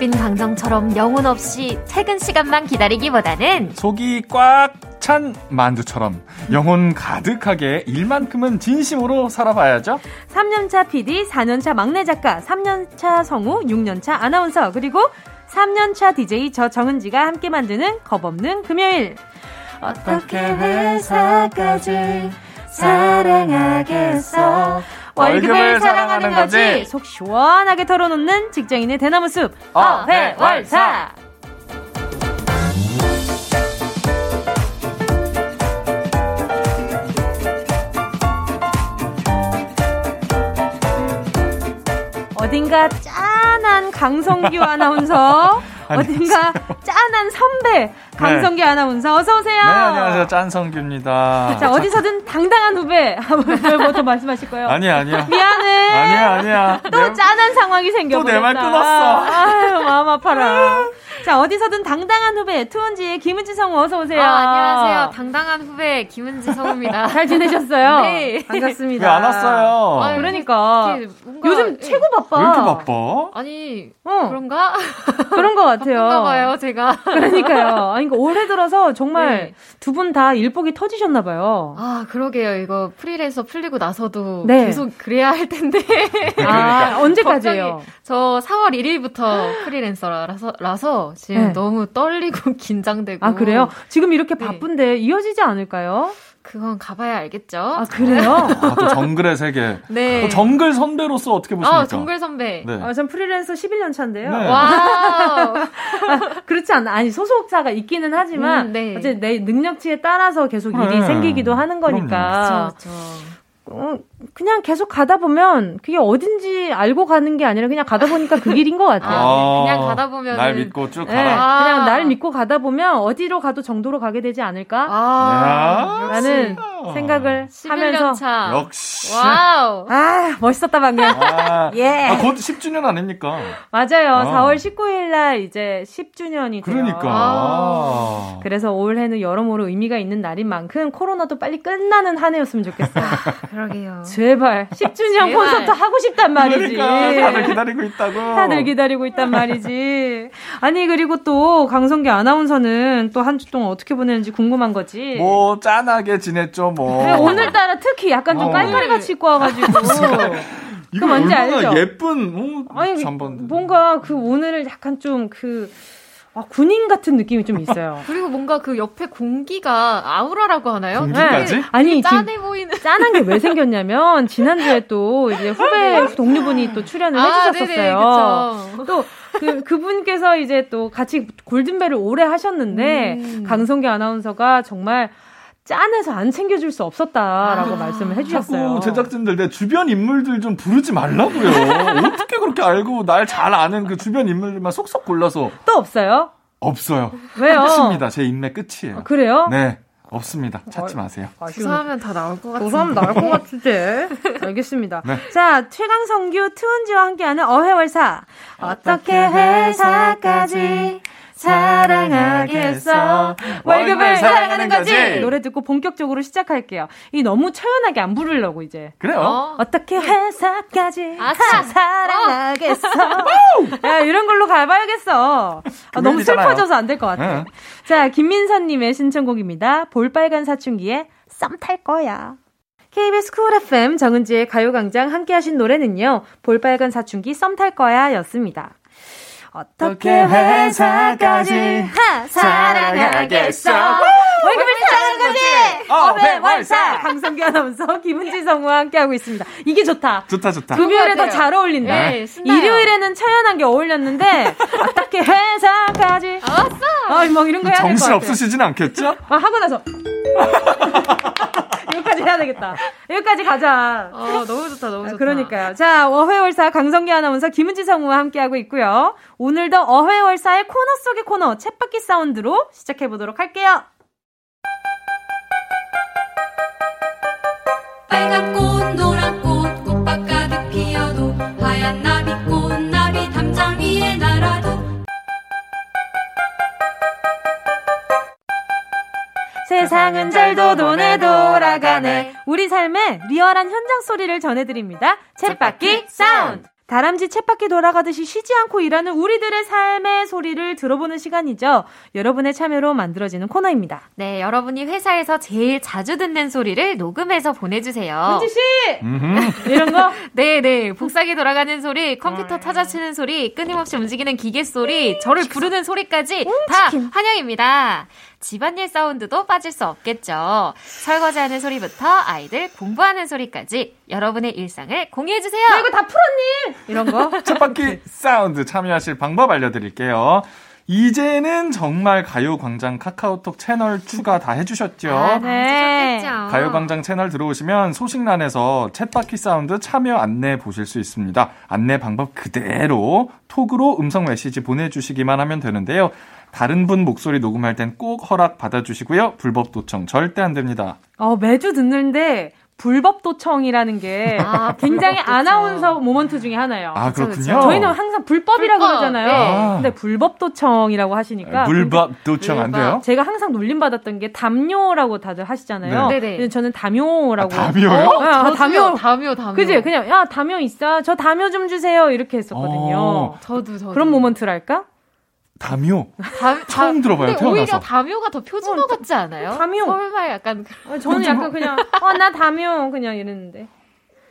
빈 강정처럼 영혼 없이 퇴근 시간만 기다리기보다는 속이 꽉 찬 만두처럼 영혼 가득하게 일만큼은 진심으로 살아봐야죠. 3년차 PD, 4년차 막내 작가, 3년차 성우, 6년차 아나운서, 그리고 3년차 DJ 저 정은지가 함께 만드는 겁없는 금요일. 어떻게 회사까지 사랑하겠어? 월급을 사랑하는 거지. 속 시원하게 털어놓는 직장인의 대나무 숲. 어회월사. 어딘가 짠한 강성규 아나운서. (laughs) 어딘가 짠한 선배 강성규 아나운서 어서 오세요. 네, 안녕하세요. 짠성규입니다. 자, 어디서든 당당한 후배. (laughs) 뭐더 말씀하실 거예요? 아니야, 아니야. 미안해. 아니야, 아니야. 또 내- 짠한 상황이 생겨버렸다. 또내 말 끊었어. 아유, 마음 아파라. (laughs) 자, 어디서든 당당한 후배 투은지의 김은지 성우 어서 오세요. 아, 안녕하세요. 당당한 후배 김은지 성우입니다. (laughs) 잘 지내셨어요? 네. 반갑습니다. 왜 안 왔어요? 아유, 그러니까 요즘 예. 최고 바빠. 왜 이렇게 바빠? 아니 어, 그런가? 그런 것 같아요. 바쁜가 봐요 제가. 그러니까요. 아니, 그러니까 올해 들어서 정말 네. 두분 다 일복이 터지셨나 봐요. 아 그러게요. 이거 프리랜서 풀리고 나서도 네. 계속 그래야 할 텐데. 아, 언제까지예요? 저 4월 1일부터 프리랜서라서 라서 지금 네. 너무 떨리고 (laughs) 긴장되고. 아, 그래요? 지금 이렇게 네. 바쁜데 이어지지 않을까요? 그건 가봐야 알겠죠. 아, 그래요? 아, 또 정글의 세계. 네. 또 정글 선배로서 어떻게 보십니까? 아 정글 선배. 네. 아, 전 프리랜서 11년 차인데요. 네. 와우. 그렇지 않나. 아니, 소속사가 있기는 하지만, 음, 네. 어째 내 능력치에 따라서 계속 일이 네. 생기기도 하는 거니까. 그렇죠. 어, 그냥 계속 가다 보면 그게 어딘지 알고 가는 게 아니라 그냥 가다 보니까 그 길인 것 같아요. 아, 그냥 가다 보면은- 날 믿고 쭉 네, 가라. 그냥 아. 날 믿고 가다 보면 어디로 가도 정도로 가게 되지 않을까? 아, 라는 생각을 11년 하면서. 차. 역시. 와우. 아, 멋있었다, 방금. 아, 예. 아, 곧 10주년 아닙니까? 맞아요. 아. 4월 19일 날 이제 10주년이 돼요. 그러니까. 아. 그래서 올해는 여러모로 의미가 있는 날인 만큼 코로나도 빨리 끝나는 한 해였으면 좋겠어요. (laughs) 그러게요. 제발 10주년 제발. 콘서트 하고 싶단 말이지. 그러니까 다들 기다리고 있다고. 다들 기다리고 있단 말이지. 아니 그리고 또 강성기 아나운서는 또 한 주 동안 어떻게 보냈는지 궁금한 거지. 뭐 짠하게 지냈죠, 뭐. 그래, 오늘따라 특히 약간 좀 어. 깔깔이 같이 입고 와가지고. (laughs) 이거 뭔지 얼마나 알죠? 예쁜 어, 아니 잠번. 뭔가 그 오늘을 약간 좀그 아, 군인 같은 느낌이 좀 있어요. (laughs) 그리고 뭔가 그 옆에 공기가 아우라라고 하나요? 공기까지? 되게 아니 짠해 보이는. 짠한 게 왜 생겼냐면 지난주에 또 이제 후배 동료분이 또 출연을 아, 해주셨었어요. 그쵸. 또그 그분께서 이제 또 같이 골든벨을 오래 하셨는데 음. 강성기 아나운서가 정말 짠해서 안 챙겨줄 수 없었다라고 아, 말씀을 해주셨어요. 자꾸 제작진들 내 주변 인물들 좀 부르지 말라고요. (laughs) 어떻게 그렇게 알고 날 잘 아는 그 주변 인물들만 속속 골라서 또 없어요? 없어요. 왜요? 끝입니다. 제 인맥 끝이에요. 아, 그래요? 네. 없습니다. 찾지 마세요. 조사하면 다 나올 것 같은데. 조사하면 나올 것 같은데. (laughs) 알겠습니다. 네. 자, 최강성규 트운지와 함께하는 어회월사. 어떻게 회사까지 사랑하겠어. 월급을 사랑하는 거지. 노래 듣고 본격적으로 시작할게요. 이 너무 처연하게 안 부르려고 이제. 그래요? 어? 어떻게 회사까지 아싸. 사랑하겠어. (laughs) 야, 이런 걸로 가봐야겠어. 아, 너무. 슬퍼져서 안 될 것 같아. 네. 자, 김민선님의 신청곡입니다. 볼빨간 사춘기에 썸 탈 거야. KBS Cool FM 정은지의 가요광장 함께 하신 노래는요. 볼빨간 사춘기 썸 탈 거야 였습니다. 어떻게 회사까지 하, 사랑하겠어. 월급을 사랑하는 거지. 어회월사. 강성기 아나운서 김은지 성우와 함께하고 있습니다. 이게 좋다. 좋다, 좋다. 금요일에 더 같아요. 잘 어울린다. 네, 신나요. 일요일에는 처연한 게 어울렸는데 (laughs) 어떻게 회사까지 아싸! 아, 막 이런 거 해야 될것 정신 같아요. 없으시진 않겠죠? 아, 하고 나서 (laughs) 여기까지 해야 되겠다. 여기까지 가자. 어, 너무 좋다, 너무 아, 좋다. 그러니까요. 자, 어회월사 강성기 아나운서 김은지 성우와 함께하고 있고요. 오늘도 어회월사의 코너 속의 코너 챗바퀴 사운드로 시작해보도록 할게요. 빨간 꽃 노란 세상은 잘도 도네 돌아가네. 우리 삶의 리얼한 현장 소리를 전해드립니다. 쳇바퀴 사운드. 다람쥐 쳇바퀴 돌아가듯이 쉬지 않고 일하는 우리들의 삶의 소리를 들어보는 시간이죠. 여러분의 참여로 만들어지는 코너입니다. 네, 여러분이 회사에서 제일 자주 듣는 소리를 녹음해서 보내주세요. 은지 씨. (laughs) 이런 거 네, 네. 복사기 돌아가는 소리, 컴퓨터 타자치는 소리, 끊임없이 움직이는 기계 소리, 저를 부르는 소리까지 다 환영입니다. 집안일 사운드도 빠질 수 없겠죠. 설거지하는 소리부터 아이들 공부하는 소리까지 여러분의 일상을 공유해주세요. 나 이거 다 풀었니? 이런 거. (laughs) 쳇바퀴 사운드 참여하실 방법 알려드릴게요. 이제는 정말 가요광장 카카오톡 채널 추가 다 해주셨죠? 아, 네. 가요광장 채널 들어오시면 소식란에서 쳇바퀴 사운드 참여 안내 보실 수 있습니다. 안내 방법 그대로 톡으로 음성 메시지 보내주시기만 하면 되는데요. 다른 분 목소리 녹음할 땐 꼭 허락 받아주시고요. 불법 도청 절대 안 됩니다. 어, 매주 듣는데 불법 도청이라는 게 아, 굉장히 불법 도청. 아나운서 모먼트 중에 하나예요. 아 그쵸, 그렇군요. 그쵸. 저희는 항상 불법이라고 불법, 그러잖아요. 네. 근데 불법 도청이라고 하시니까 물법 도청 안. 돼요? 제가 항상 놀림 받았던 게 담요라고 다들 하시잖아요. 네. 네네. 저는 담요라고. 아, 담요요? 어, 아, 저도요. 담요. 담요, 담요. 그지? 그냥 야 담요 있어. 저 담요 좀 주세요. 이렇게 했었거든요. 어. 저도, 저도. 그런 모먼트랄까? 담요. 담, 처음 들어봐요, 근데 오히려 태어나서. 담요가 더 표준어 같지 않아요? 담요. 서울말 약간. 어, 저는 약간 그냥 어나 담요 그냥 이랬는데.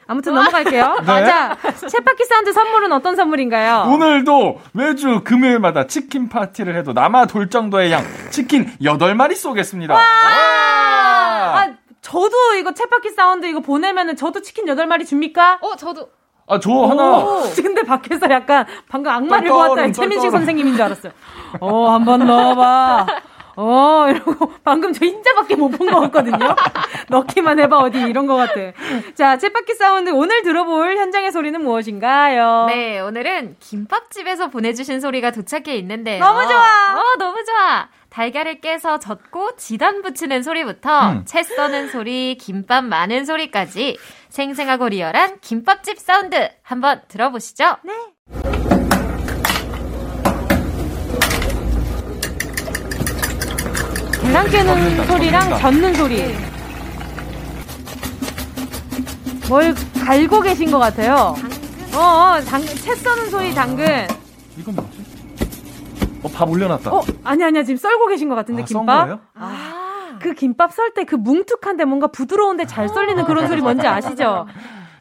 아무튼 넘어갈게요. (laughs) 네. 자, 쳇바퀴 사운드 선물은 어떤 선물인가요? 오늘도 매주 금요일마다 치킨 파티를 해도 남아 돌 정도의 양 치킨 8마리 쏘겠습니다. 와! 아, 저도 이거 쳇바퀴 사운드 이거 보내면은 저도 치킨 8마리 줍니까? 어, 저도. 아, 저 하나 오, 근데 밖에서 약간 방금 악마를 보았다 최민식. 선생님인 줄 알았어요. 어, 한 번 넣어봐. 어, 이러고 방금 저 흰자밖에 못 본 것 같거든요. (laughs) 넣기만 해봐 어디 이런 것 같아. 자, 챗바퀴 사운드 오늘 들어볼 현장의 소리는 무엇인가요? 네, 오늘은 김밥집에서 보내주신 소리가 도착해 있는데요. 너무 좋아. 어, 너무 좋아. 달걀을 깨서 젓고 지단 붙이는 소리부터 음. 채 써는 소리, 김밥 많은 소리까지 생생하고 리얼한 김밥집 사운드 한번 들어보시죠. 네. 계란 깨는 소리랑. 젓는 소리. 뭘 갈고 계신 것 같아요. 어, 어 당, 채 써는 소리 당근. 이건 뭐지? 어, 밥 올려놨다. 어, 아니, 아니야. 지금 썰고 계신 것 같은데, 아, 썬 김밥. 거예요? 그 김밥 썰 때 그 뭉툭한데 뭔가 부드러운데 잘 썰리는 그런 소리 뭔지 아시죠?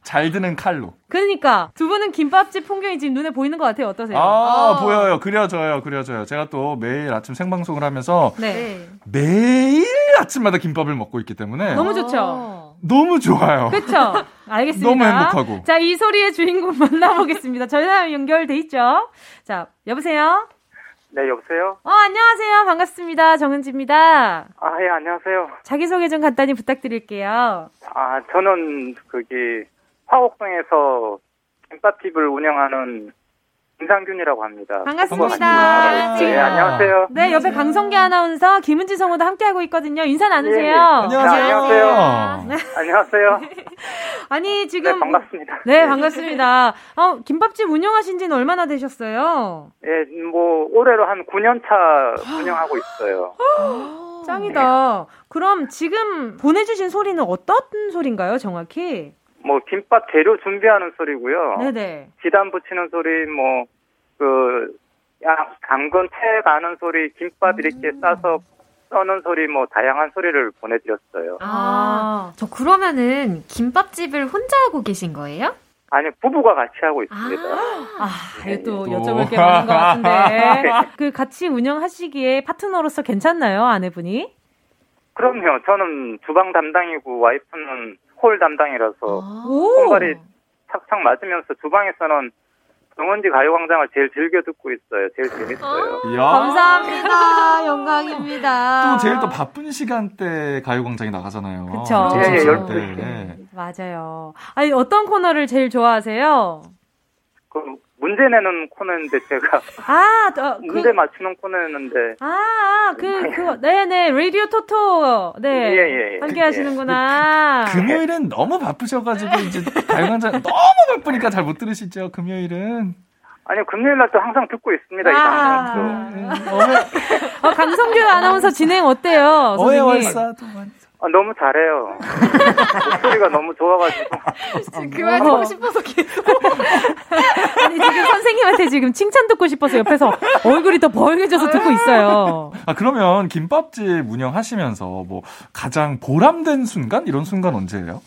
잘 드는 칼로. 그러니까 두 분은 김밥집 풍경이 지금 눈에 보이는 것 같아요. 어떠세요? 아, 어. 보여요. 그려져요. 그려져요. 제가 또 매일 아침 생방송을 하면서 네. 매일 아침마다 김밥을 먹고 있기 때문에 너무 좋죠. 어. 너무 좋아요. 그쵸? (laughs) 알겠습니다. 너무 행복하고. 자, 이 소리의 주인공 (laughs) 만나보겠습니다. 전화 연결돼 있죠? 자, 여보세요? 네, 여보세요? 어, 안녕하세요. 반갑습니다. 정은지입니다. 아, 예, 안녕하세요. 자기소개 좀 간단히 부탁드릴게요. 아, 저는 거기 화곡동에서 김밥집을 운영하는 김상균이라고 합니다. 반갑습니다. 네, 안녕하세요. 네, 옆에 강성기 아나운서, 김은지 성우도 함께하고 있거든요. 인사 나누세요. 예, 예. 안녕하세요. 안녕하세요. 네. 안녕하세요. (laughs) 아니, 지금. 네, 반갑습니다. 네, 반갑습니다. 어, 김밥집 운영하신 지는 얼마나 되셨어요? 예, 뭐 올해로 한 9년 차 운영하고 있어요. (gasps) 짱이다. 그럼 지금 보내주신 소리는 어떤 소리인가요, 정확히? 뭐 김밥 재료 준비하는 소리고요. 네네. 지단 붙이는 소리, 뭐그 당근 채 가는 소리, 김밥 이렇게 싸서 써는 소리, 뭐 다양한 소리를 보내드렸어요. 아, 저 그러면은 김밥집을 혼자 하고 계신 거예요? 아니 부부가 같이 하고 있습니다. 아, 이거 또 또. 여쭤볼 게 많은 것 같은데. (laughs) 그 같이 운영하시기에 파트너로서 괜찮나요, 아내분이? 그럼요. 저는 주방 담당이고 와이프는 홀 담당이라서 오! 손발이 착착 맞으면서 주방에서는 정원지 가요광장을 제일 즐겨 듣고 있어요. 제일 재밌어요. 이야. 감사합니다. (laughs) 영광입니다. 또 제일 또 바쁜 시간대 가요광장이 나가잖아요. 그쵸. 예, 예, 점심시간 12시. 때. 맞아요. 아니, 어떤 코너를 제일 좋아하세요? 그 문제 내는 코너인데 제가 아, 어, 그, 문제 맞추는 코너였는데 아, 아, 그, 그, 네네, 라디오 토토. 네. 예, 예, 예. 함께 하시는구나. 금요일은 너무 바쁘셔가지고 이제 가요광장 너무 바쁘니까 잘 못 들으시죠. 금요일은. 아니 금요일 날또 항상 듣고 있습니다. 이 아. 방송도. 어회, 어, 강성규 아나운서 진행 어때요? 선생님? 월사도 많이. 아, 너무 잘해요. (laughs) 목소리가 너무 좋아가지고. 그말 듣고 싶어서 계속. (laughs) 아니, 지금 선생님한테 지금 칭찬 듣고 싶어서 옆에서 얼굴이 더 벌개져서 듣고 있어요. 아, 그러면 김밥집 운영하시면서 뭐 가장 보람된 순간? 이런 순간 언제예요?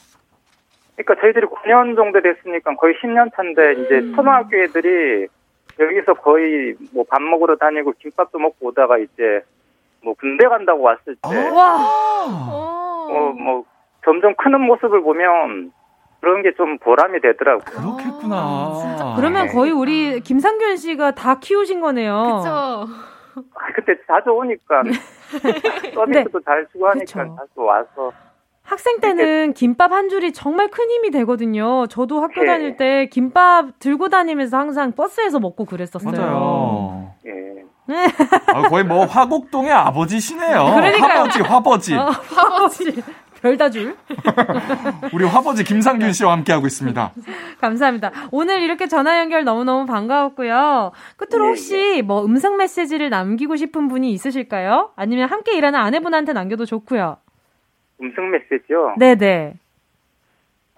그러니까 저희들이 9년 정도 됐으니까 거의 10년 차인데 이제 초등학교 애들이 여기서 거의 뭐 밥 먹으러 다니고 김밥도 먹고 오다가 이제 뭐 군대 간다고 왔을 때 와. 어, 뭐 점점 크는 모습을 보면 그런 게 좀 보람이 되더라고요. 그렇겠구나. 그러면 거의 우리 김상균 씨가 다 키우신 거네요. 그쵸. 아, 그때 자주 오니까 (laughs) 서비스도 잘 주고 하니까 그쵸. 자주 와서 학생 때는 김밥 한 줄이 정말 큰 힘이 되거든요. 저도 학교 네. 다닐 때 김밥 들고 다니면서 항상 버스에서 먹고 그랬었어요. 맞아요. 예. 네. 아, 거의 뭐 화곡동의 아버지시네요. 그러니까요. 화버지, 화버지. 어, 화버지. 별다줄. (laughs) 우리 화버지 김상균 씨와 함께하고 있습니다. 감사합니다. 오늘 이렇게 전화 연결 너무너무 반가웠고요. 끝으로 네, 혹시 뭐 음성 메시지를 남기고 싶은 분이 있으실까요? 아니면 함께 일하는 아내분한테 남겨도 좋고요. 음성 메시지요. 네네.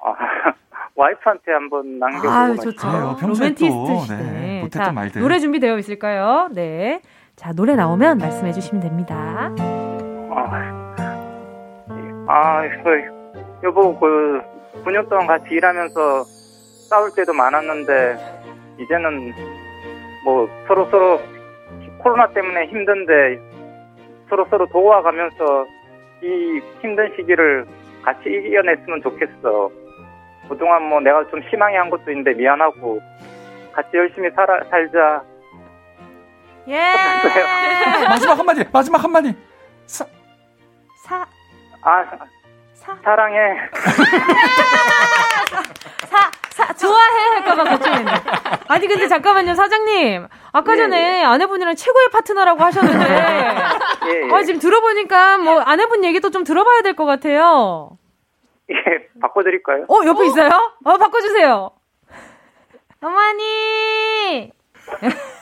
아, 와이프한테 한번 남겨보고 싶어요. 좋죠. 또, 로맨티스트시네. 네, 못했던 자, 말들. 노래 준비되어 있을까요? 네. 자, 노래 나오면 말씀해 주시면 됩니다. 아, 아, 그, 여보, 그, 9년 동안 같이 일하면서 싸울 때도 많았는데, 이제는 뭐, 서로 서로 코로나 때문에 힘든데, 서로 서로 도와가면서 이 힘든 시기를 같이 이겨냈으면 좋겠어. 그동안 뭐 내가 좀 희망이 한 것도 있는데 미안하고, 같이 열심히 살아, 살자. 예! (laughs) 마지막 한마디, 마지막 한마디. 사, 사, 아, 사, 사랑해. (laughs) 사, 사, 좋아해 할까봐 걱정했네. 아니, 근데 잠깐만요, 사장님. 아까 네, 전에 아내분이랑 최고의 파트너라고 하셨는데. (laughs) 예, 예. 아, 지금 들어보니까 뭐 아내분 얘기도 좀 들어봐야 될 것 같아요. 예, (laughs) 바꿔드릴까요? 어, 옆에 있어요? 어, 바꿔주세요. 어머니!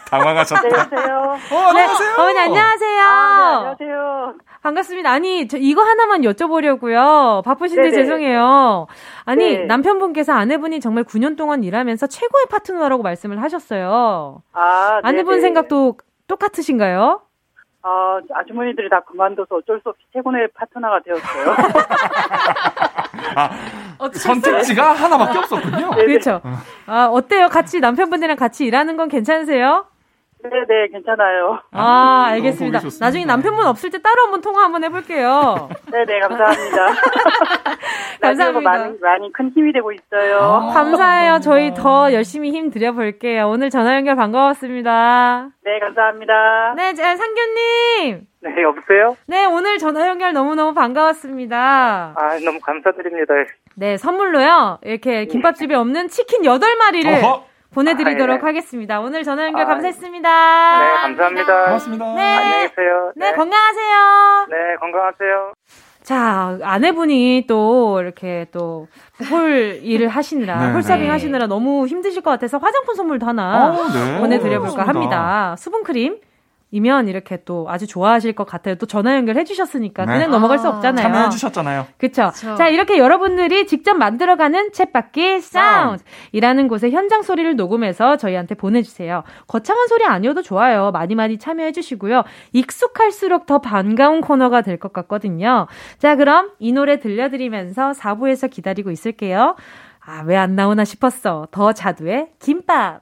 당황하셨다. 안녕하세요. 어, 안녕하세요. 어머니, 안녕하세요. 아, 안녕하세요. 반갑습니다. 아니, 저 이거 하나만 여쭤보려고요. 바쁘신데 네네. 죄송해요. 아니, 네. 남편분께서 아내분이 정말 9년 동안 일하면서 최고의 파트너라고 말씀을 하셨어요. 아, 아내분 네네. 생각도 똑같으신가요? 아, 아주머니들이 다 그만둬서 어쩔 수 없이 최고의 파트너가 되었어요. (laughs) 아, 선택지가 하나밖에 없었군요. 그렇죠. 아, 어때요? 같이 남편분이랑 같이 일하는 건 괜찮으세요? 네네, 괜찮아요. 아, 너무 알겠습니다. 나중에 남편분 없을 때 따로 한번 통화 한번 해볼게요. 네네, 감사합니다. (laughs) 라디오가 감사합니다. 많이, 많이 큰 힘이 되고 있어요. 아. 감사해요. 저희 더 열심히 힘 드려볼게요. 오늘 전화 연결 반가웠습니다. 네, 감사합니다. 네, 자, 상규님. 네, 여보세요? 네, 오늘 전화 연결 너무 너무 반가웠습니다. 아, 너무 감사드립니다. 네, 선물로요. 이렇게 김밥집에 없는 치킨 8 마리를 어허. 보내드리도록 아, 예. 하겠습니다. 오늘 전화 연결 아, 감사했습니다. 네, 감사합니다. 고맙습니다. 네. 안녕히 계세요. 네, 건강하세요. 네, 건강하세요. 자, 아내분이 또 이렇게 또 홀 일을 하시느라, 네, 홀서빙 네. 하시느라 너무 힘드실 것 같아서 화장품 선물도 하나 어, 네. 보내드려볼까 좋습니다. 합니다. 수분크림. 이면 이렇게 또 아주 좋아하실 것 같아요. 또 전화 연결해 주셨으니까 네. 그냥 넘어갈 수 아, 없잖아요. 참여해 주셨잖아요. 그쵸. 자, 이렇게 여러분들이 직접 만들어가는 챗바퀴 사운드이라는 곳에 현장 소리를 녹음해서 저희한테 보내주세요. 거창한 소리 아니어도 좋아요. 많이 많이 참여해 주시고요. 익숙할수록 더 반가운 코너가 될 것 같거든요. 자, 그럼 이 노래 들려드리면서 4부에서 기다리고 있을게요. 아, 왜 안 나오나 싶었어. 더 자두의 김밥.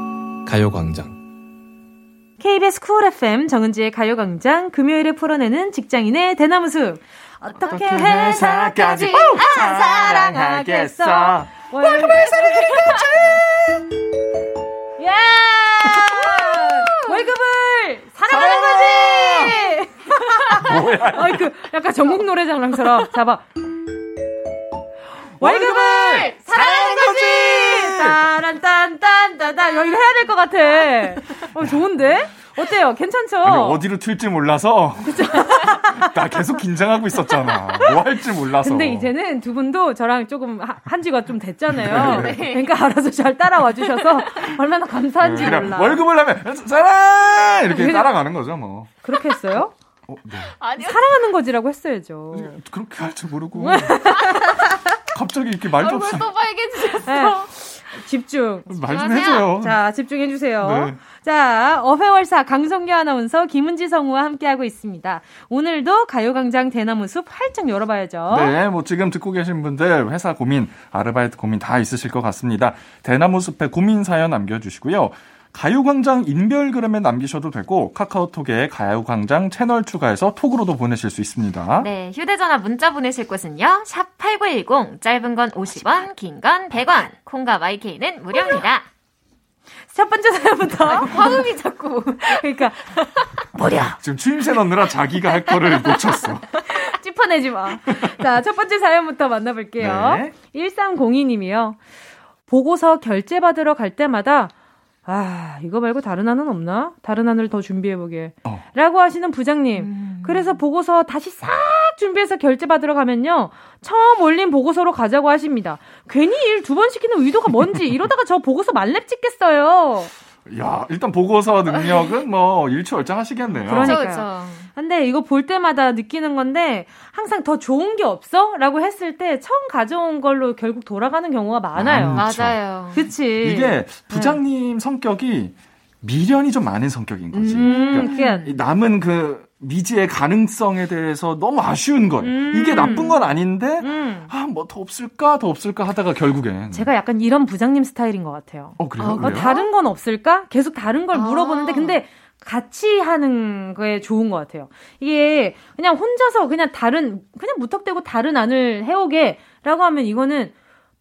가요광장. KBS 쿨 FM 정은지의 가요광장 금요일에 풀어내는 직장인의 대나무숲. 어떻게 회사까지 아, 사랑하겠어. 월급을 사랑하겠지. 야! 월급을 사랑하는 거지. 뭐야? 어이 그 약간 전국 노래장랑처럼 잡아. 월급을 사랑하는 거지. 따란딴딴따단 여기 해야 될 것 같아. 어 좋은데? 어때요? 괜찮죠? 아니, 어디로 튈지 몰라서. (laughs) 나 계속 긴장하고 있었잖아. 뭐 할지 몰라서. 근데 이제는 두 분도 저랑 조금 하- 한 지가 좀 됐잖아요. 네. 그러니까 알아서 잘 따라와 주셔서 얼마나 감사한지 몰라. 월급을 하면 사랑 이렇게 그냥- 따라가는 거죠 뭐. 그렇게 했어요? 어, 네. 아니요. 사랑하는 거지라고 했어야죠. 그렇게 할 줄 모르고. (laughs) 갑자기 이렇게 말도 얼굴 없이 또 빨개지셨어. 네. 집중. 말 좀. 해줘요. 자, 집중해 주세요. 네. 자, 어회월사 강성규 아나운서 김은지 성우와 함께하고 있습니다. 오늘도 가요광장 대나무 숲 활짝 열어봐야죠. 네, 뭐 지금 듣고 계신 분들 회사 고민, 아르바이트 고민 다 있으실 것 같습니다. 대나무 숲에 고민 사연 남겨주시고요. 가요광장 인별그램에 남기셔도 되고 카카오톡에 가요광장 채널 추가해서 톡으로도 보내실 수 있습니다. 네, 휴대전화 문자 보내실 곳은요. 샵 8910, 짧은 건 50원, 긴 건 100원, 콩과 YK는 무료입니다. 첫 번째 사연부터 화음이 자꾸. 그러니까 뭐야 지금 추임새 넣느라 자기가 할 거를 놓쳤어. 찝어내지 마. 자, 첫 번째 사연부터 만나볼게요. 네. 1302님이요. 보고서 결제받으러 갈 때마다 아, 이거 말고 다른 안은 없나? 다른 안을 더 준비해보게. 어. 라고 하시는 부장님. 그래서 보고서 다시 싹 준비해서 결제받으러 가면요. 처음 올린 보고서로 가자고 하십니다. 괜히 일 두 번 시키는 의도가 뭔지 이러다가 저 보고서 만렙 찍겠어요. 야, 일단 보고서 능력은 뭐 일취월장 하시겠네요. 그러니까요. 그렇죠. 근데 이거 볼 때마다 느끼는 건데 항상 더 좋은 게 없어? 라고 했을 때 처음 가져온 걸로 결국 돌아가는 경우가 많아요. 많죠. 맞아요. 그치. 이게 부장님 성격이 미련이 좀 많은 성격인 거지. 음, 그러니까 남은 그 미지의 가능성에 대해서 너무 아쉬운 것. 음. 이게 나쁜 건 아닌데, 음. 아, 뭐 더 없을까, 더 없을까 하다가 결국엔. 제가 약간 이런 부장님 스타일인 것 같아요. 어, 그래요? 아, 어, 그래요? 다른 건 없을까? 계속 다른 걸 아. 물어보는데 근데 같이 하는 거에 좋은 것 같아요. 이게 그냥 혼자서 그냥 다른 그냥 무턱대고 다른 안을 해오게라고 하면 이거는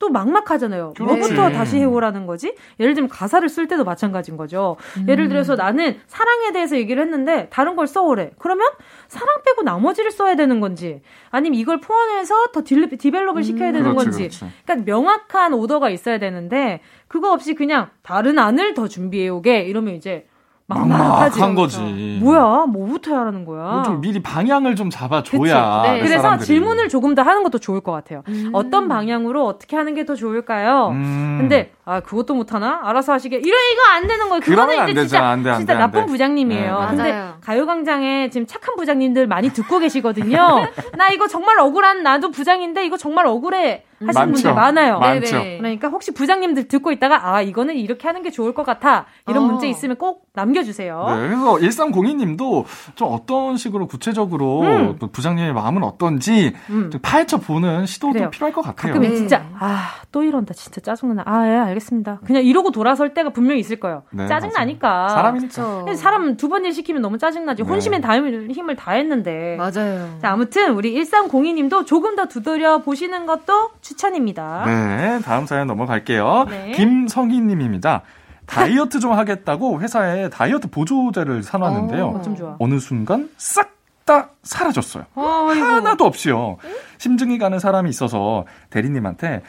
또 막막하잖아요. 그렇지. 뭐부터 다시 해오라는 거지? 예를 들면 가사를 쓸 때도 마찬가지인 거죠. 예를 들어서 나는 사랑에 대해서 얘기를 했는데 다른 걸 써오래. 그러면 사랑 빼고 나머지를 써야 되는 건지 아니면 이걸 포함해서 더 딜, develop을 시켜야 되는 그렇지, 건지 그렇지. 그러니까 명확한 오더가 있어야 되는데 그거 없이 그냥 다른 안을 더 준비해 오게 이러면 이제 막막하지. 막막한 거지. 뭐야? 뭐부터 하는 거야? 뭐좀 미리 방향을 좀 잡아줘야. 네. 그 그래서 사람들이. 질문을 조금 더 하는 것도 좋을 것 같아요. 음. 어떤 방향으로 어떻게 하는 게 더 좋을까요? 음. 근데 아 그것도 못하나? 알아서 하시게. 이러 이거 안 되는 거예요. 그러면 그거는 안 이제 되죠. 진짜 안 돼, 안 진짜 돼, 안 나쁜 돼. 부장님이에요. 네, 근데 맞아요. 가요광장에 지금 착한 부장님들 많이 듣고 계시거든요. (laughs) 나 이거 정말 억울한 나도 부장인데 이거 정말 억울해. 하시는 많죠. 분들 많아요. 많죠. 네네. 그러니까 혹시 부장님들 듣고 있다가 아 이거는 이렇게 하는 게 좋을 것 같아 이런 어. 문제 있으면 꼭 남겨주세요. 네, 그래서 1302님도 좀 어떤 식으로 구체적으로 음. 또 부장님의 마음은 어떤지 음. 좀 파헤쳐 보는 시도도 그래요. 필요할 것 같아요. 가끔은 네. 진짜 아 또 이런다 진짜 짜증나 아 예 알겠습니다 그냥 이러고 돌아설 때가 분명히 있을 거예요 네, 짜증 나니까 사람이니까. 사람 두 번 일 시키면 너무 짜증나지 네. 혼심엔 다 힘을, 힘을 다 했는데 맞아요. 자 아무튼 우리 1302님도 조금 더 두드려 보시는 것도 추천입니다 네, 다음 사연 넘어갈게요. 네. 김성희님입니다. (laughs) 다이어트 좀 하겠다고 회사에 다이어트 보조제를 사놨는데요. 어, 좀 좋아 어느 순간 싹 다 사라졌어요. 아이고. 하나도 없이요. 심증이 가는 사람이 있어서 대리님한테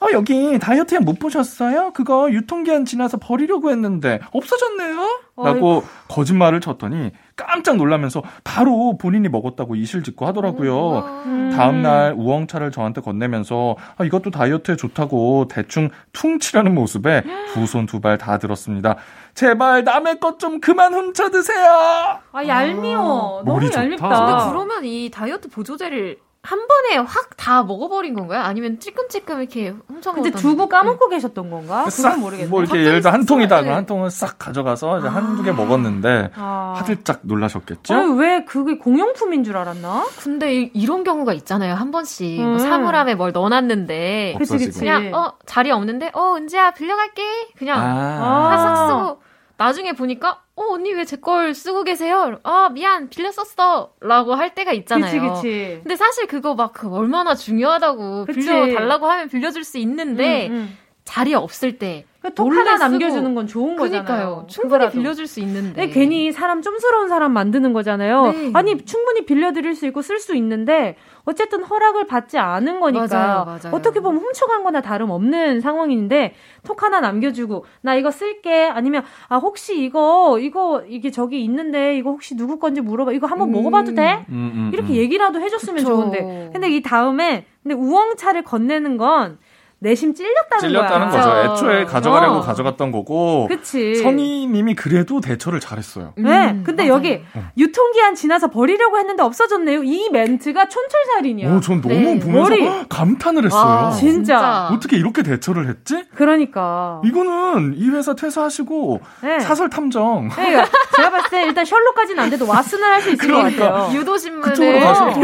어, 여기 다이어트약 못 보셨어요? 그거 유통기한 지나서 버리려고 했는데 없어졌네요? 라고 거짓말을 쳤더니 깜짝 놀라면서 바로 본인이 먹었다고 이실직고 하더라고요. 음. 다음날 우엉차를 저한테 건네면서 아, 이것도 다이어트에 좋다고 대충 퉁치려는 모습에 두 손 두 발 다 들었습니다. 제발 남의 것 좀 그만 훔쳐 드세요. 아 얄미워 너무 머리 좋다. 얄밉다 근데 그러면 이 다이어트 보조제를 한 번에 확 다 먹어버린 건가요? 아니면 찔끔찔끔 이렇게 훔쳐 근데 먹었던 두고 까먹고 계셨던 건가? 싹, 그건 모르겠네 뭐 이렇게 예를 들어 한 통이다가 네. 한 통을 싹 가져가서 이제 한두 개 먹었는데 아. 화들짝 놀라셨겠죠? 아니, 왜 그게 공용품인 줄 알았나? 근데 이- 이런 경우가 있잖아요. 한 번씩 뭐 음. 사물함에 뭘 넣어놨는데 그치. 그치. 그냥 어 자리 없는데 어 은지야 빌려갈게 그냥 아. 하삭 쓰고 나중에 보니까 어 언니 왜 제 걸 쓰고 계세요? 아 미안 빌려 썼어라고 할 때가 있잖아요. 그치 그치 근데 사실 그거 막 그 얼마나 중요하다고 그치. 빌려 달라고 하면 빌려줄 수 있는데 음, 음. 자리 없을 때 그톡 몰래 하나 쓰고. 남겨주는 건 좋은 거잖아요. 그러니까요. 충분히. 빌려줄 수 있는데 네, 괜히 사람 좀스러운 사람 만드는 거잖아요. 네. 아니 충분히 빌려드릴 수 있고 쓸 수 있는데 어쨌든 허락을 받지 않은 거니까 맞아요, 맞아요. 어떻게 보면 훔쳐간 거나 다름없는 상황인데 톡 하나 남겨주고 나 이거 쓸게 아니면 아 혹시 이거 이거 이게 저기 있는데 이거 혹시 누구 건지 물어봐 이거 한번 음. 먹어봐도 돼? 음, 음, 이렇게 음. 얘기라도 해줬으면 그쵸. 좋은데 근데 이 다음에 근데 우엉차를 건네는 건 내심 찔렸다는, 찔렸다는 거야. 거죠. 애초에 가져가려고 어. 가져갔던 거고 그치. 성희님이 그래도 대처를 잘했어요. 네, 음, 근데 맞아요. 여기 유통기한 지나서 버리려고 했는데 없어졌네요. 이 멘트가 촌철살인이야. 오, 전 너무 네. 보면서 머리. 헉, 감탄을 했어요. 아, 진짜. 어떻게 이렇게 대처를 했지? 그러니까. 이거는 이 회사 퇴사하시고 네. 사설 탐정 그러니까 제가 봤을 때 일단 셜록까지는 안 돼도 왓슨을 할 수 있을 그러니까. 것 같아요. 유도 그쪽으로 신문을 가셔도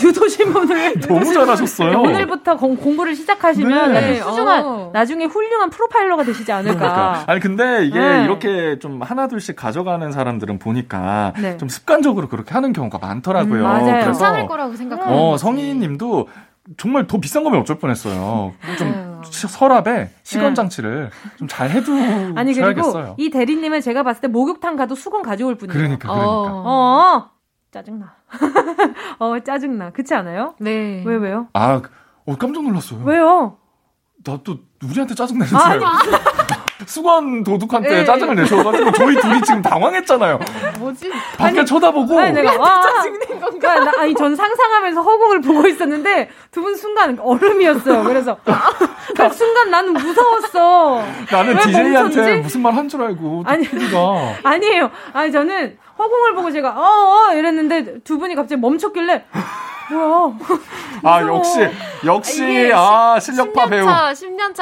(laughs) 유도신문을 너무 잘하셨어요. 오늘부터 공, 공부를 시작하시면 네. 나중에 훌륭한 어. 나중에 훌륭한 프로파일러가 되시지 않을까. 그러니까. 아니 근데 이게 네. 이렇게 좀 하나 둘씩 가져가는 사람들은 보니까 네. 좀 습관적으로 그렇게 하는 경우가 많더라고요. 음, 맞아요. 그래서 괜찮을 거라고 생각하는 어, 거지. 성희님도 정말 더 비싼 거면 어쩔 뻔했어요. 좀 서랍에 시건 장치를 좀잘 해두 (laughs) 아니 그리고. 이 대리님은 제가 봤을 때 목욕탕 가도 수건 가져올 뿐이에요. 그러니까 그러니까. 어. 어 짜증나. (laughs) 어 짜증나. 그렇지 않아요? 네. 왜 왜요? 아, 어, 깜짝 놀랐어요. 왜요? 나 또 우리한테 짜증 내는 아니. 줄 알고. 수건 도둑한테 네. 짜증을 내셔가지고 저희 둘이 지금 당황했잖아요. 뭐지? 밖에 쳐다보고 아니 내가 와 짜증낸 건가? 나, 아니 전 상상하면서 허공을 보고 있었는데 두 분 순간 얼음이었어요. 그래서 (laughs) 그 순간 나는 무서웠어. 나는 DJ한테 멈췄지? 무슨 말 한 줄 알고 아니. PD가 (laughs) 아니에요. 아니 저는 허공을 보고 제가 어어 이랬는데 두 분이 갑자기 멈췄길래 뭐야? 아. 역시 역시 아 실력파 배우 10년차, 10년차,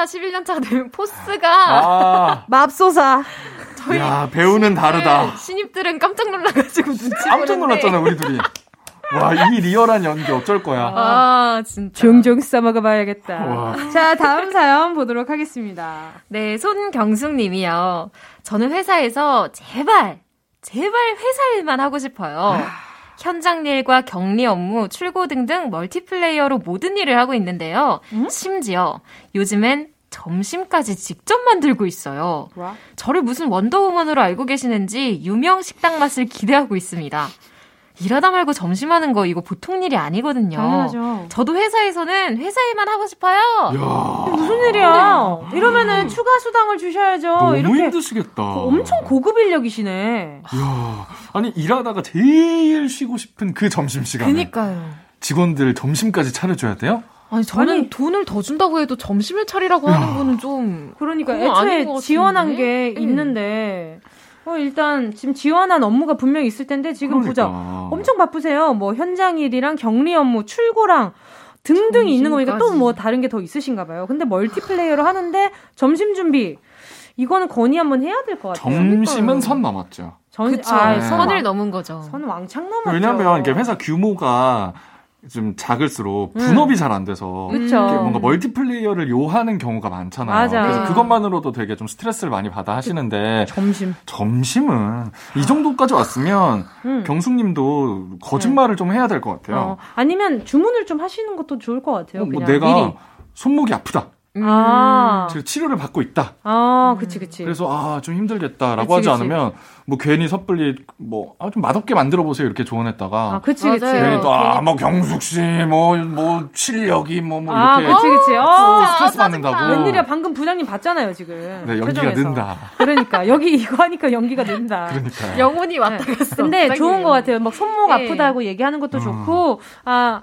11년차가 되면 포스가 아 맙소사. 야, 배우는 다르다. 신입들은 깜짝 놀라가지고 눈치 깜짝. 놀랐잖아 우리 둘이. 와 이 리얼한 연기 어쩔 거야. 아, 진짜. 종종 써먹어 봐야겠다. 와. 자, 다음 사연 보도록 하겠습니다. 네, 손경숙 님이요. 저는 회사에서 제발, 제발 회사 일만 하고 싶어요. 현장 일과 경리 업무, 출고 등등 멀티플레이어로 모든 일을 하고 있는데요. 심지어 요즘엔 점심까지 직접 만들고 있어요. 와. 저를 무슨 원더우먼으로 알고 계시는지 유명 식당 맛을 기대하고 있습니다. 일하다 말고 점심하는 거 이거 보통 일이 아니거든요. 당연하죠. 저도 회사에서는 회사 일만 하고 싶어요. 야 무슨 일이야? 이러면은 추가 수당을 주셔야죠. 너무 이렇게 힘드시겠다. 엄청 고급 인력이시네. 야 아니 일하다가 제일 쉬고 싶은 그 점심 시간에 그니까요. 직원들 점심까지 차려줘야 돼요? 아니 저는 아니. 돈을 더 준다고 해도 점심을 차리라고 하는 거는 좀 그러니까 애초에? 지원한 게 음. 있는데 어, 일단 지금 지원한 업무가 분명히 있을 텐데 지금 보자. 그러니까. 엄청 바쁘세요. 뭐 현장 일이랑 경리 업무, 출고랑 등등이 있는 거니까 또 뭐 다른 게 더 있으신가 봐요. 근데 멀티플레이어로 하는데 점심 준비 이거는 건의 한번 해야 될 것 같아요. 점심은 선 넘었죠. 전, 그쵸. 아, 네. 선을 넘은 거죠. 선 왕창 넘었죠. 왜냐하면 이게 회사 규모가 좀 작을수록 음. 분업이 잘안 돼서 뭔가 멀티플레이어를 요하는 경우가 많잖아요. 맞아. 그래서 그것만으로도 되게 좀 스트레스를 많이 받아 하시는데 점심 점심은 이 정도까지 왔으면 음. 경숙님도 거짓말을 좀 해야 될 것 같아요. 어, 아니면 주문을 좀 하시는 것도 좋을 것 같아요. 어, 뭐 그냥 내가 미리. 손목이 아프다. 아, 지금 치료를 받고 있다. 아, 그치, 그치. 그래서 아 좀 힘들겠다라고 그치, 하지 그치. 않으면 뭐 괜히 섣불리 뭐 아 좀 맛없게 만들어 보세요 이렇게 조언했다가 아, 그치, 그치. 맞아요. 괜히 또 아 뭐 경숙 씨 뭐 뭐 실력이 뭐 뭐 아, 이렇게 그치, 그치. 또 어, 스트레스 받는다고. 웬일이야, 방금 부장님 봤잖아요, 지금. 네, 연기가 표정에서. 는다. 그러니까, 여기 이거 하니까 연기가 는다. (laughs) 그러니까. 영혼이 왔다 네. 갔어. 근데 부장님 좋은 것. 같아요. 막 손목 네. 아프다고 얘기하는 것도 어. 좋고, 아,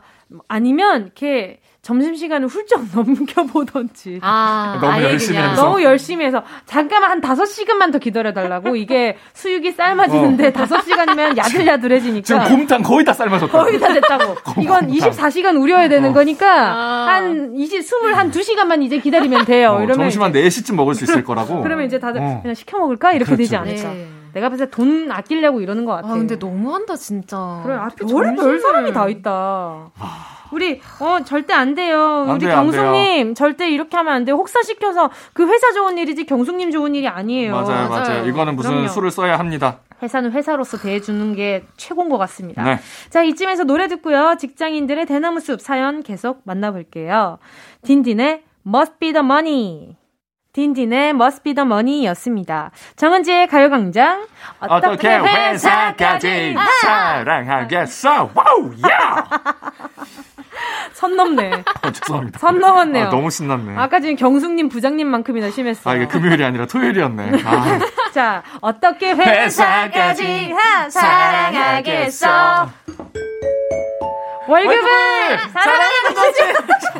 아니면, 이렇게, 점심시간을 훌쩍 (laughs) 넘겨보던지. 아, 너무 아예 열심히 그냥. 해서. 너무 열심히 해서 잠깐만 한 다섯 시간만 더 기다려달라고 이게 수육이 삶아지는데 다섯 시간이면 야들야들해지니까 지금 곰탕 거의 다 삶아졌다. 거의 다 됐다고. (laughs) 이건 24시간 우려야 되는 어. 거니까 아. 한 20, 21시간만 이제 기다리면 돼요. 어, 이러면 점심 한 이제, 4시쯤 먹을 수 있을 거라고. (laughs) 그러면 이제 다들 어. 그냥 시켜 먹을까 이렇게 그렇죠, 되지 그렇죠. 않을까. 네. 내가 봤을 때 돈 아끼려고 이러는 것 같아. 아, 근데 너무한다, 진짜. 그래, 앞에. 별별 사람이 다 있다. 우리 어 절대 안 돼요. 안 우리 돼요, 안 경숙님 절대 이렇게 하면 안 돼요. 혹사시켜서 그 회사 좋은 일이지 경숙님 좋은 일이 아니에요. 맞아요, 맞아요. 맞아요. 이거는 무슨 그럼요. 술을 써야 합니다. 회사는 회사로서 대해주는 게 최고인 것 같습니다. 네. 자, 이쯤에서 노래 듣고요. 직장인들의 대나무 숲 사연 계속 만나볼게요. 딘딘의 Must Be the Money. 딘딘의 Must Be the Money 였습니다. 정은지의 가요광장. 어떻게 회사까지 사랑하겠어? 와우, 야! (laughs) 선 넘네. 어, 죄송합니다. 선 넘었네요. 아, 너무 신났네. 아까 지금 경숙님 부장님만큼이나 심했어요. 아, 이게 금요일이 아니라 토요일이었네. (laughs) 아, 자, 어떻게 회사까지 하- 사랑하겠어? 월급을 사랑하는 거지.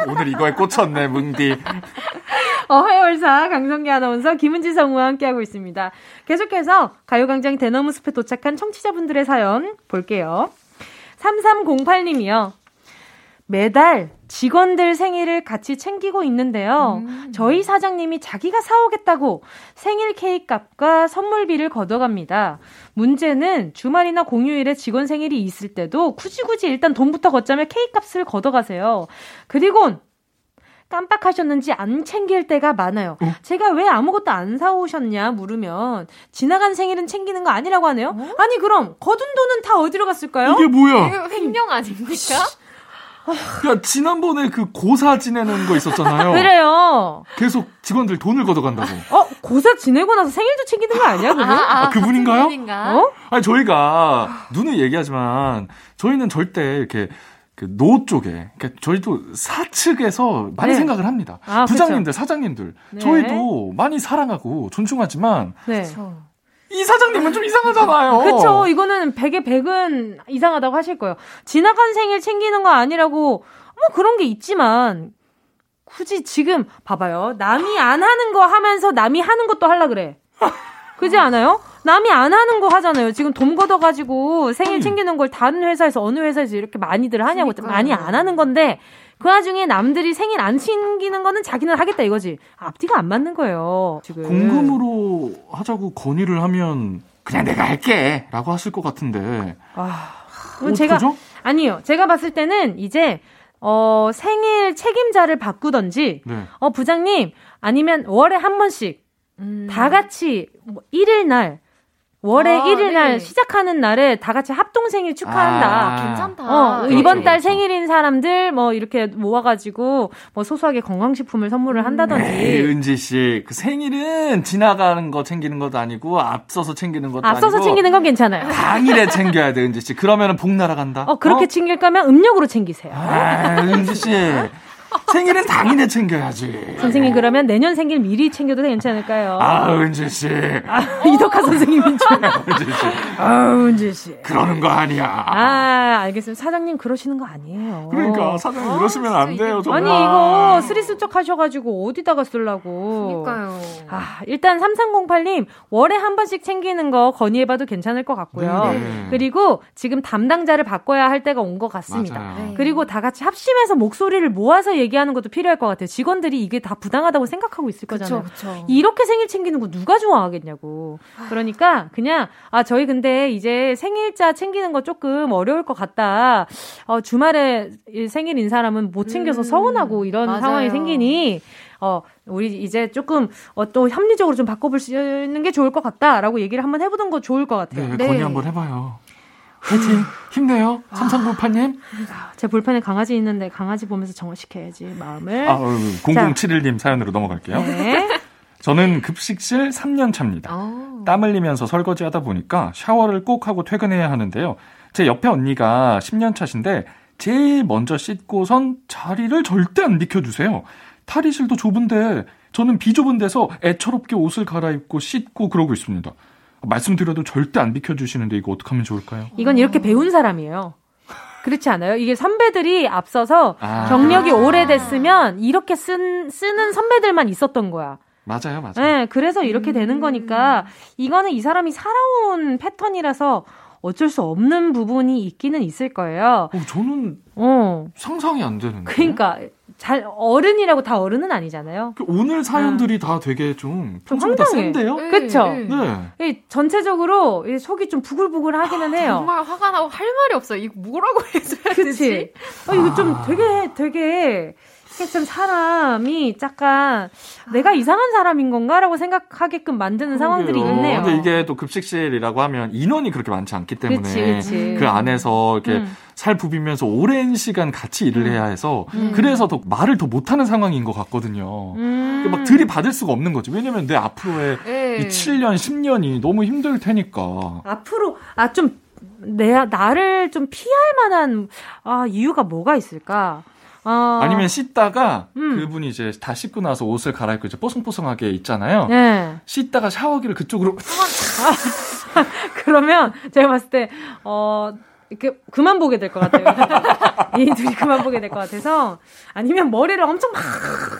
오늘 이거에 꽂혔네, 뭉디. 어회월사 강성기 아나운서 김은지 성우와 함께하고 있습니다. 계속해서 가요광장 대나무 숲에 도착한 청취자분들의 사연 볼게요. 3308님이요. 매달 직원들 생일을 같이 챙기고 있는데요. 저희 사장님이 자기가 사오겠다고 생일 케이크 값과 선물비를 걷어갑니다. 문제는 주말이나 공휴일에 직원 생일이 있을 때도 굳이 굳이 일단 돈부터 걷자며 케이크 값을 걷어가세요. 그리곤 깜빡하셨는지 안 챙길 때가 많아요. 제가 왜 아무것도 안 사오셨냐 물으면 지나간 생일은 챙기는 거 아니라고 하네요. 아니 그럼 거둔 돈은 다 어디로 갔을까요? 이게 뭐야? 이거 횡령 아닙니까? 야, 지난번에 그 고사 지내는 거 있었잖아요. (laughs) 그래요. 계속 직원들 돈을 걷어간다고. 어 고사 지내고 나서 생일도 챙기는 거 아니야 그분? 아, 그분인가요? 그분인가? 어? 아니, 저희가, 눈을 얘기하지만, 저희는 절대 이렇게, 그, 노 쪽에, 그러니까 저희도 사측에서 많이 네. 생각을 합니다. 아, 부장님들, 사장님들. 네. 저희도 많이 사랑하고 존중하지만, 네. 이 사장님은 좀 이상하잖아요. 그쵸. 이거는 100에 100은 이상하다고 하실 거예요. 지나간 생일 챙기는 거 아니라고, 뭐 그런 게 있지만, 굳이 지금, 봐봐요. 남이 안 하는 거 하면서 남이 하는 것도 하려 그래. 그지 않아요? 남이 안 하는 거 하잖아요. 지금 돈 걷어가지고 생일 챙기는 걸 다른 회사에서 어느 회사에서 이렇게 많이들 하냐고. 많이 안 하는 건데, 그 와중에 남들이 생일 안 챙기는 거는 자기는 하겠다 이거지. 앞뒤가 안 맞는 거예요. 지금. 공금으로 하자고 건의를 하면, 그냥 내가 할게! 라고 하실 것 같은데. 아, 어, 제가? 아니요. 제가 봤을 때는 이제 어 생일 책임자를 바꾸던지 네. 어 부장님 아니면 월에 한 번씩 음. 다 같이 뭐 1일 날 월에 아, 1일 날 네. 시작하는 날에 다 같이 합동 생일 축하한다. 아, 괜찮다. 어, 그렇죠, 이번 달 그렇죠. 생일인 사람들 뭐 이렇게 모아가지고 뭐 소소하게 건강식품을 선물을 에이, 한다든지 은지 씨, 그 생일은 지나가는 거 챙기는 것도 아니고 앞서서 챙기는 것도 앞서서 아니고 챙기는 건 괜찮아요. 당일에 (laughs) 챙겨야 돼, 은지 씨. 그러면은 복 날아간다. 어 그렇게 챙길 거면 음력으로 챙기세요. 아, 은지 씨. 생일은 당일에 챙겨야지. 선생님 그러면 내년 생일 미리 챙겨도 괜찮을까요? 아, 은지 씨. 아, 이덕화 선생님인 줄. 은지 씨. 아, 은지 씨. 그러는 거 아니야. 아, 알겠습니다. 사장님 그러시는 거 아니에요. 그러니까 사장님 이러시면 안 돼요, 정말. 아니 이거 스리슬쩍 하셔가지고 어디다가 쓰려고. 그러니까요. 아, 일단 3308님 월에 한 번씩 챙기는 거 건의해봐도 괜찮을 것 같고요. 네. 그리고 지금 담당자를 바꿔야 할 때가 온 것 같습니다. 맞아요. 네. 그리고 다 같이 합심해서 목소리를 모아서 얘기 하는 것도 필요할 것 같아요. 직원들이 이게 다 부당하다고 생각하고 있을 거잖아요. 그쵸. 이렇게 생일 챙기는 거 누가 좋아하겠냐고. 그러니까 그냥 아 저희 근데 이제 생일자 챙기는 거 조금 어려울 것 같다. 어, 주말에 이 생일 인 사람은 못 챙겨서 음, 서운하고 이런 맞아요. 상황이 생기니 어 우리 이제 조금 어, 또 합리적으로 좀 바꿔볼 수 있는 게 좋을 것 같다라고 얘기를 한번 해보는 거 좋을 것 같아요. 네, 건의 한번 해봐요. 화이팅! 힘내요. 아. 3398님. 제 볼펜에 강아지 있는데 강아지 보면서 정화시켜야지 마음을. 아, 0071님 사연으로 넘어갈게요. 네. 저는 급식실 3년 차입니다. 어. 땀 흘리면서 설거지 하다 보니까 샤워를 꼭 하고 퇴근해야 하는데요. 제 옆에 언니가 10년 차신데 제일 먼저 씻고선 자리를 절대 안 비켜주세요. 탈의실도 좁은데 저는 비좁은 데서 애처롭게 옷을 갈아입고 씻고 그러고 있습니다. 말씀드려도 절대 안 비켜주시는데 이거 어떻게 하면 좋을까요? 이건 이렇게 배운 사람이에요. 그렇지 않아요? 이게 선배들이 앞서서 아. 경력이 오래됐으면 이렇게 쓴, 쓰는 선배들만 있었던 거야. 맞아요, 맞아요. 네, 그래서 이렇게 되는 거니까 이거는 이 사람이 살아온 패턴이라서 어쩔 수 없는 부분이 있기는 있을 거예요. 어, 저는 어. 상상이 안 되는데. 그러니까 잘 어른이라고 다 어른은 아니잖아요. 그 오늘 사연들이 다 되게 좀 좀 황당해. 센데요? 그쵸? 네. 이 전체적으로 이 속이 좀 부글부글 하기는 해요. 정말 화가 나고 할 말이 없어요. 이거 뭐라고 해줘야 되지? 그치? 어, 이거 좀 되게, 되게, 이게 좀 사람이 약간 내가 이상한 사람인 건가라고 생각하게끔 만드는 상황들이 그러게요. 있네요. 근데 이게 또 급식실이라고 하면 인원이 그렇게 많지 않기 때문에 그치, 그치. 그 안에서 이렇게 음. 살 부비면서 오랜 시간 같이 일을 해야 해서 음. 그래서 더 말을 더 못하는 상황인 것 같거든요. 음. 막 들이받을 수가 없는 거지. 왜냐면 내 앞으로의 네. 이 7년, 10년이 너무 힘들 테니까. 앞으로, 아, 좀, 내, 나를 좀 피할 만한, 아, 이유가 뭐가 있을까? 어, 아니면 씻다가 음. 그분이 이제 다 씻고 나서 옷을 갈아입고 이제 뽀송뽀송하게 있잖아요. 네. 씻다가 샤워기를 그쪽으로 (laughs) 그러면 제가 봤을 때, 어, 이렇게 그만 보게 될 것 같아요. (laughs) 이 둘이 그만 보게 될 것 같아서 아니면 머리를 엄청 막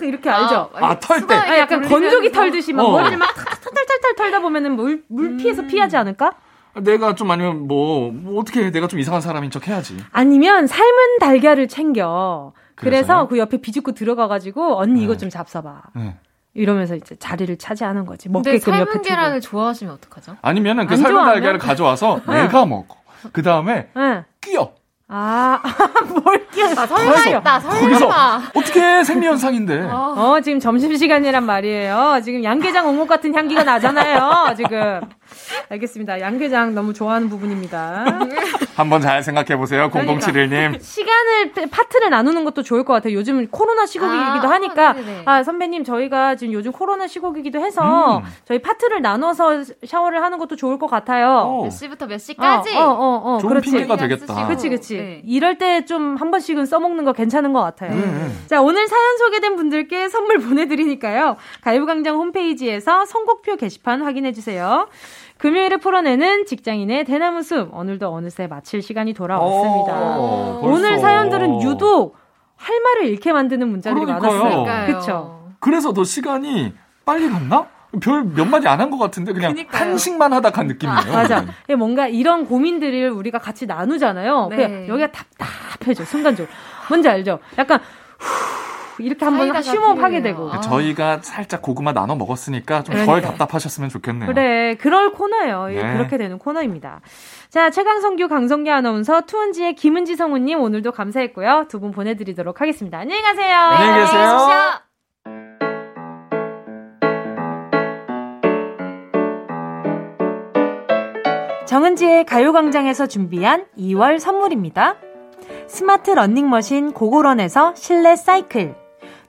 이렇게 알죠? 아, 털 때. 아, 약간 건조기 털듯이 막 어. 머리를 막 털털털털 털다 보면은 물, 물 피해서 피하지 않을까? 내가 좀 아니면 뭐, 뭐 어떻게 해. 내가 좀 이상한 사람인 척 해야지. 아니면 삶은 달걀을 챙겨. 그래서? 그 옆에 비집고 들어가가지고 언니 이거 좀 잡숴봐. 네. 이러면서 이제 자리를 차지하는 거지. 근데 먹게끔 옆에 삶은. 계란을 좋아하시면 어떡하죠? 아니면은 그안 삶은? 달걀을 가져와서 네. 내가 먹어. 그 다음에 응. 끼어. 아, (laughs) 뭘 끼워. 아, 거기서 설마. 어떻게 생리현상인데. 어, 지금 점심시간이란 말이에요. 지금 양계장 옹목 같은 향기가 나잖아요, 지금. (laughs) 알겠습니다. 양계장 너무 좋아하는 부분입니다. (laughs) 한번 잘 생각해 보세요. 그러니까. 0071님. 시간을, 파트를 나누는 것도 좋을 것 같아요. 요즘 코로나 시국이기도 아, 하니까. 네네. 아, 선배님, 저희가 지금 요즘 코로나 시국이기도 해서 음. 저희 파트를 나눠서 샤워를 하는 것도 좋을 것 같아요. 어. 몇 시부터 몇 시까지? 어, 어, 어, 어, 좋은 그렇지. 핑계가 되겠다. 그치, 그치. 네. 이럴 때 좀 한 번씩은 써먹는 거 괜찮은 것 같아요. 네. 자, 오늘 사연 소개된 분들께 선물 (laughs) 보내드리니까요. 가요광장 홈페이지에서 선곡표 게시판 확인해 주세요. 금요일에 풀어내는 직장인의 대나무 숲. 오늘도 어느새 마칠 시간이 돌아왔습니다. 어, 벌써. 오늘 사연들은 유독 할 말을 잃게 만드는 문자들이 그러니까요. 많았어요. 그쵸? 그래서 더 시간이 빨리 갔나? 별몇 마디 안 한 것 같은데 그냥 그러니까요. 한식만 하다 간 느낌이에요. 맞아. 예, 뭔가 이런 고민들을 우리가 같이 나누잖아요. 네. 그냥 여기가 답답해져, 순간적으로. 뭔지 알죠? 약간, 후, 이렇게 한번 필요해요. 되고. 아. 저희가 살짝 고구마 나눠 먹었으니까 좀덜 그러니까요. 답답하셨으면 좋겠네요. 그래, 그럴 코너예요. 예, 네. 그렇게 되는 코너입니다. 자, 최강성규, 강성기 아나운서, 투은지의 김은지 성우님 오늘도 감사했고요. 두 분 보내드리도록 하겠습니다. 안녕히 가세요. 안녕히 계세요. 정은지의 가요광장에서 준비한 2월 선물입니다. 스마트 러닝머신 고고런에서 실내 사이클,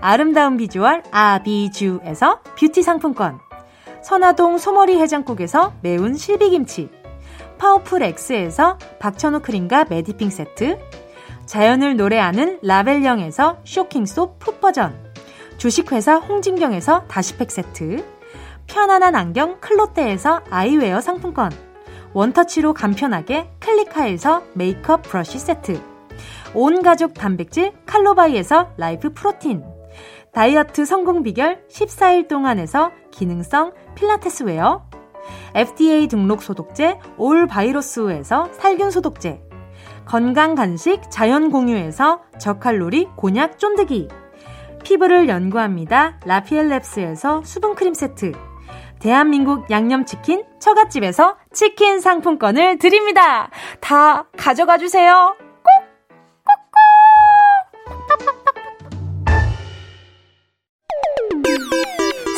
아름다운 비주얼 아비주에서 뷰티 상품권. 선화동 소머리 해장국에서 매운 실비김치. 파워풀 X에서 박천호 크림과 매디핑 세트. 자연을 노래하는 라벨령에서 쇼킹소 풋버전. 주식회사 홍진경에서 다시팩 세트. 편안한 안경 클로떼에서 아이웨어 상품권. 원터치로 간편하게 클리카에서 메이크업 브러쉬 세트. 온 가족 단백질 칼로바이에서 라이프 프로틴. 다이어트 성공 비결 14일 동안에서 기능성 필라테스 웨어. FDA 등록 소독제 올 바이러스에서 살균 소독제. 건강 간식 자연 공유에서 저칼로리 곤약 쫀득이. 피부를 연구합니다. 라피엘랩스에서 수분크림 세트. 대한민국 양념치킨 처갓집에서 치킨 상품권을 드립니다. 다 가져가 주세요.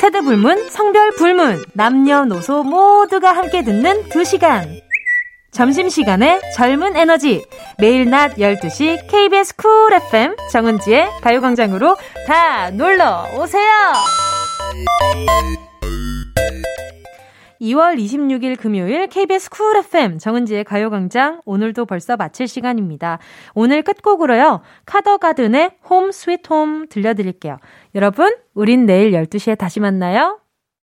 세대 불문, 성별 불문, 남녀노소 모두가 함께 듣는 2시간. 점심시간에 젊은 에너지. 매일 낮 12시 KBS 쿨 FM 정은지의 가요광장으로 다 놀러 오세요! 2월 26일 금요일 KBS 쿨 FM 정은지의 가요광장 오늘도 벌써 마칠 시간입니다. 오늘 끝곡으로요. 카더가든의 Home Sweet Home 들려드릴게요. 여러분, 우린 내일 12시에 다시 만나요.